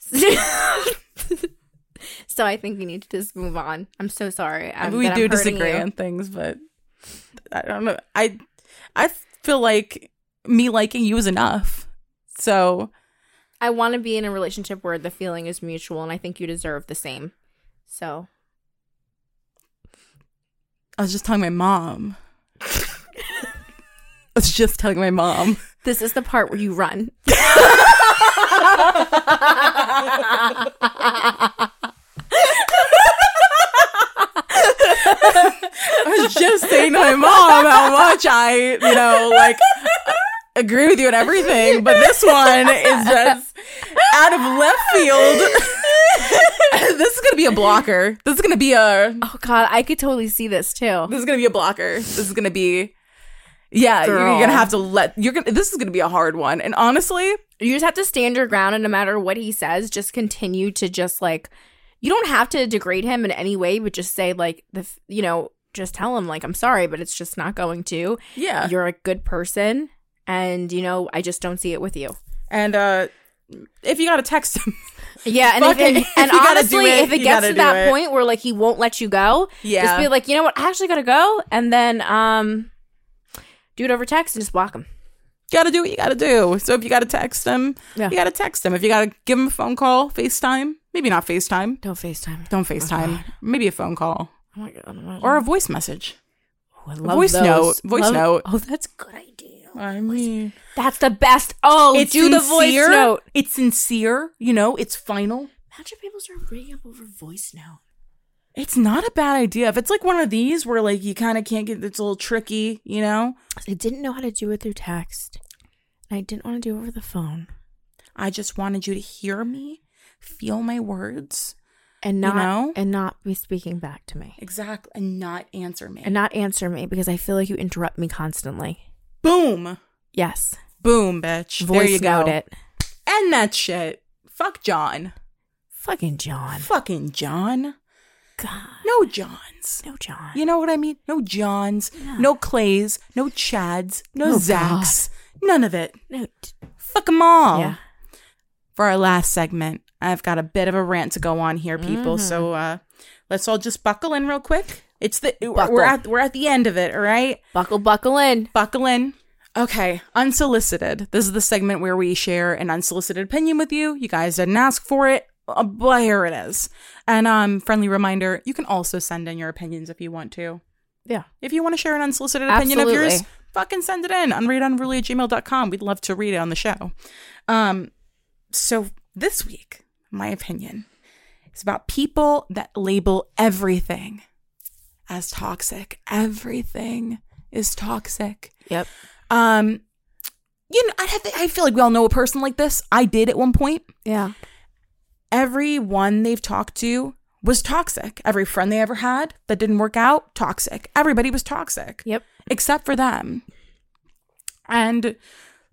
so I think we need to just move on. I'm so sorry. I um, I'm, we do disagree you. on things, but I don't know. I I feel like me liking you is enough. So I want to be in a relationship where the feeling is mutual, and I think you deserve the same. So I was just telling my mom. I was just telling my mom. this is the part where you run. I was just saying to my mom how much I, you know, like agree with you on everything, but this one is just out of left field. this is gonna be a blocker. This is gonna be a. oh God, I could totally see this too. This is gonna be a blocker. This is gonna be. Yeah, you're, you're gonna have to let. You're gonna. This is gonna be a hard one, and honestly, You just have to stand your ground, and no matter what he says, just continue to just like. You don't have to degrade him in any way, but just say like the, you know, just tell him like I'm sorry, but it's just not going to. yeah. You're a good person, and you know I just don't see it with you. And uh if you gotta text him, Yeah, and if it, and honestly, it, if it gets gotta that it. point where like he won't let you go, yeah, just be like, you know what, I actually gotta go, and then um, do it over text and just block him. you gotta do what you gotta do. So if you gotta text him, Yeah. you gotta text him. If you gotta give him a phone call, FaceTime, maybe not FaceTime. Don't Facetime. Don't FaceTime. Maybe a phone call Oh my god. or a voice message. Oh, I love voice those. note, voice Love- note. Oh, that's a good idea. I mean, That's the best. Oh, it's do the voice note. It's sincere. You know, it's final. Imagine people start bringing up over voice note. It's not a bad idea. If it's like one of these where like you kind of can't get, it's a little tricky. You know, I didn't know how to do it through text. And I didn't want to do it over the phone. I just wanted you to hear me, feel my words, And not know? and not be speaking back to me. exactly, and not answer me. And not answer me because I feel like you interrupt me constantly. Boom, Yes. boom, bitch. there you go. it. End that shit. Fuck John. Fucking John. Fucking John. God. No Johns. No John. You know what I mean? No Johns, No. no Clays, no Chads, no, No Zacks. None of it. No. Fuck them all. Yeah. For our last segment, I've got a bit of a rant to go on here, people. Mm-hmm. So uh, let's all just buckle in real quick. It's the Buckle. we're at we're at the end of it. All right, Buckle, buckle in. buckle in. Okay, unsolicited. This is the segment where we share an unsolicited opinion with you. You guys didn't ask for it, but here it is. And um, friendly reminder: you can also send in your opinions if you want to. Yeah. If you want to share an unsolicited opinion of yours, fucking send it in. Unratedunruly at gmail.com. We'd love to read it on the show. Um, so this week, my opinion is about people that label everything as toxic. Everything is toxic. Yep. Um, you know, I, have, I feel like we all know a person like this. I did at one point. Yeah. Everyone they've talked to was toxic. Every friend they ever had that didn't work out, toxic. Everybody was toxic Yep. except for them. And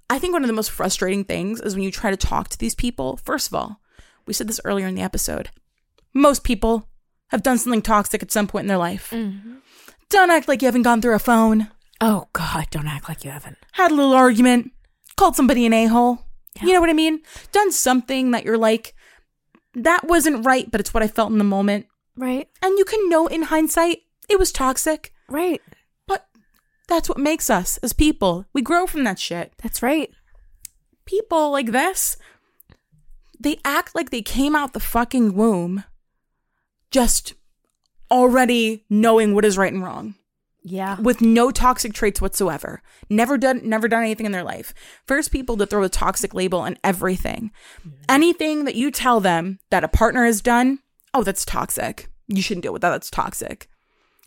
I think one of the most frustrating things is when you try to talk to these people. First of all, we said this earlier in the episode. Most people have done something toxic at some point in their life. Mm-hmm. Don't act like you haven't gone through a phone, Oh God! Don't act like you haven't. had a little argument, called somebody an a hole. You know what I mean? Done something that you're like, that wasn't right, but it's what I felt in the moment. Right. And you can know in hindsight, it was toxic. Right. But that's what makes us as people. We grow from that shit. That's right. People like this, they act like they came out the fucking womb just already knowing what is right and wrong Yeah. with no toxic traits whatsoever. Never done never done anything in their life. First people to throw a toxic label on everything. Anything that you tell them that a partner has done, oh that's toxic. You shouldn't deal with that. That's toxic.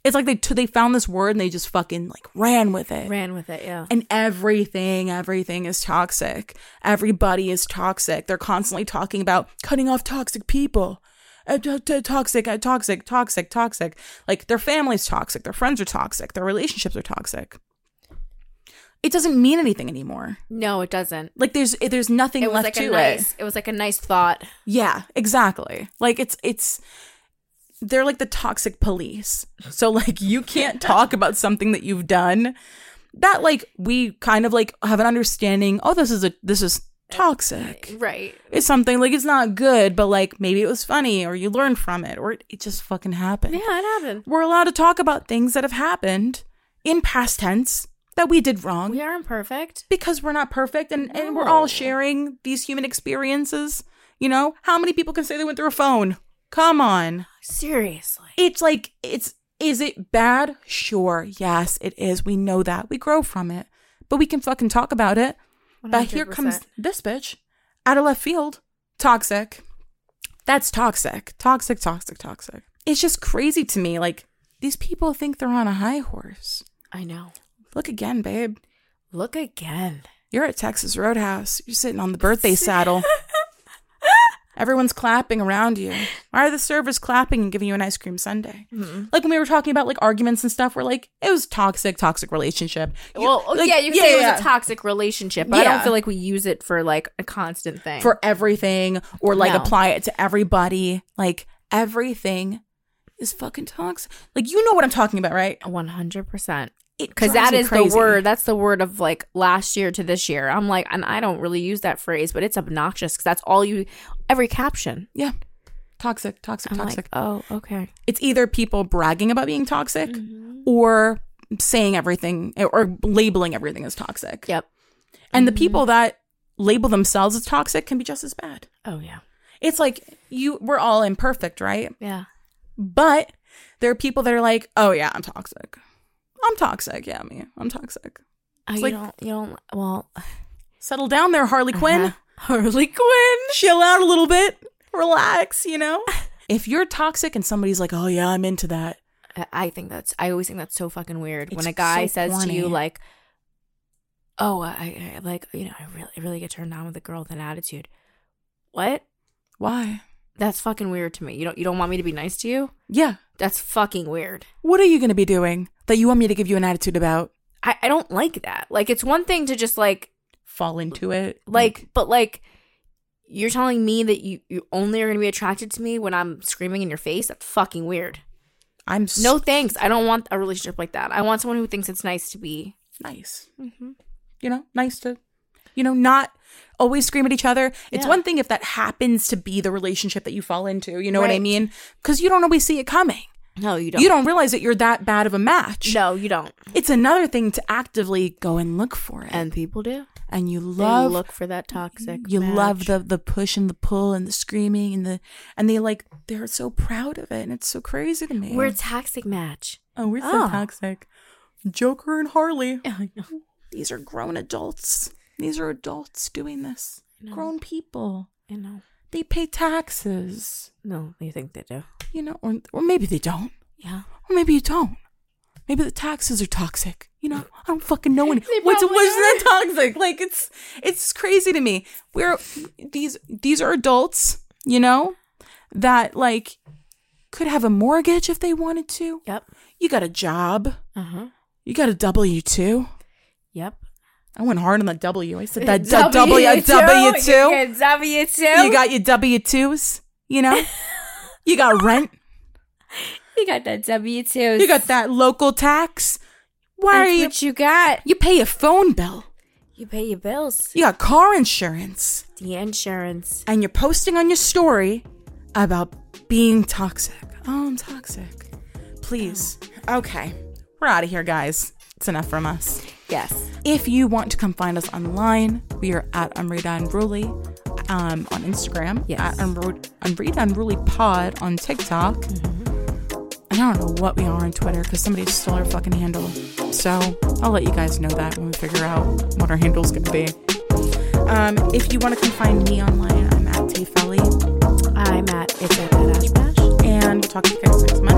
It's like they t- they found this word and they just fucking like ran with it. Ran with it, yeah. And everything, everything is toxic. Everybody is toxic. They're constantly talking about cutting off toxic people. Uh, toxic, uh, toxic, toxic, toxic. Like their family's toxic. Their friends are toxic. Their relationships are toxic. It doesn't mean anything anymore. No, it doesn't. Like there's there's nothing It was left like to a it. nice. It was like a nice thought. Yeah, exactly. Like it's it's they're like the toxic police. So like you can't talk about something that you've done that like we kind of like have an understanding, oh this is a this is toxic. Eh, right. It's something like it's not good, but like maybe it was funny or you learned from it or it, it just fucking happened. Yeah, it happened. We're allowed to talk about things that have happened in past tense that we did wrong We are imperfect. because we're not perfect and, and we're all sharing these human experiences. You know, how many people can say they went through a phone? Come on. Seriously. It's like, it's, is it bad? Sure. Yes, it is. We know that. We grow from it, but we can fucking talk about it. But here comes this bitch out of left field. Toxic. That's toxic. Toxic, toxic, toxic. It's just crazy to me. Like, these people think they're on a high horse. I know. Look again, babe. Look again. You're at Texas Roadhouse. You're sitting on the birthday saddle. Everyone's clapping around you. Why are the servers clapping and giving you an ice cream sundae? Mm-hmm. Like when we were talking about like arguments and stuff, we're like, it was toxic, toxic relationship. You- Well, like, yeah, you can say it was a toxic relationship, but I don't feel like we use it for like a constant thing. for everything or like No. apply it to everybody. Like everything is fucking toxic. Like you know what I'm talking about, right? one hundred percent. It Because that is crazy. the word. That's the word of like last year to this year. I'm like, and I don't really use that phrase, but it's obnoxious because that's all you. Every caption. Yeah. Toxic, toxic, I'm toxic. like, oh, okay. it's either people bragging about being toxic Mm-hmm. or saying everything or labeling everything as toxic. Yep. And Mm-hmm. the people that label themselves as toxic can be just as bad. Oh yeah. It's like you we're all imperfect, right? Yeah. But there are people that are like, "Oh yeah, I'm toxic. I'm toxic. Yeah, me. I'm toxic." Oh, you like- don't. You don't. Well, Settle down there, Harley Quinn. uh-huh. Harley Quinn. Chill out a little bit. Relax, you know? if you're toxic and somebody's like, "Oh yeah, I'm into that." I- think that's. I always think that's so fucking weird when a guy so says to you like, "Oh, I, I like you know, I really, I really get turned on with a girl with an attitude." What? Why? That's fucking weird to me. You don't. You don't want me to be nice to you? Yeah. That's fucking weird. What are you going to be doing that you want me to give you an attitude about? I, I don't like that. Like, it's one thing to just like, Fall into it. like, but like, you're telling me that you you only are gonna be attracted to me when I'm screaming in your face. That's fucking weird. I'm s- No thanks. I don't want a relationship like that. I want someone who thinks it's nice to be. nice. Mm-hmm. You know, nice to, you know, not always scream at each other. It's Yeah. one thing if that happens to be the relationship that you fall into. You know what I mean? Because you don't always see it coming. No, you don't. You don't realize that you're that bad of a match. No, you don't. It's another thing to actively go and look for it. And people do. and you They love look for that toxic. you love the the push and the pull and the screaming and the and they like they're so proud of it and it's so crazy to me. We're a toxic match. oh, we're so Oh. toxic. Joker and Harley. I know. These are grown adults. These are adults doing this. Grown people. I know. They pay taxes. No, you think they do? You know, or or maybe they don't. Yeah. Or maybe you don't. Maybe the taxes are toxic. You know, I don't fucking know any. What's what's that toxic? Like it's it's crazy to me. We're these these are adults, you know, that like could have a mortgage if they wanted to. Yep. You got a job. Uh huh. You got a W two. Yep. I went hard on that W. I said that W W two. W two. You got your W twos. You know, you got rent. you got that W two. You got that local tax. Why are you? what you got. You pay a phone bill. You pay your bills. You got car insurance. The insurance. And you're posting on your story about being toxic. Oh, I'm toxic. Please. Oh. Okay. We're out of here, guys. It's enough from us. Yes. If you want to come find us online, we are at Unrated Unruly um, on Instagram. Yes. At Unru- Unrated Unruly Pod on TikTok. And I don't know what we are on Twitter because somebody stole our fucking handle. So I'll let you guys know that when we figure out what our handle's going to be. Um, if you want to come find me online, I'm at Tay Felly. I'm at it's that Ash Bash. And we'll talk to you guys next month.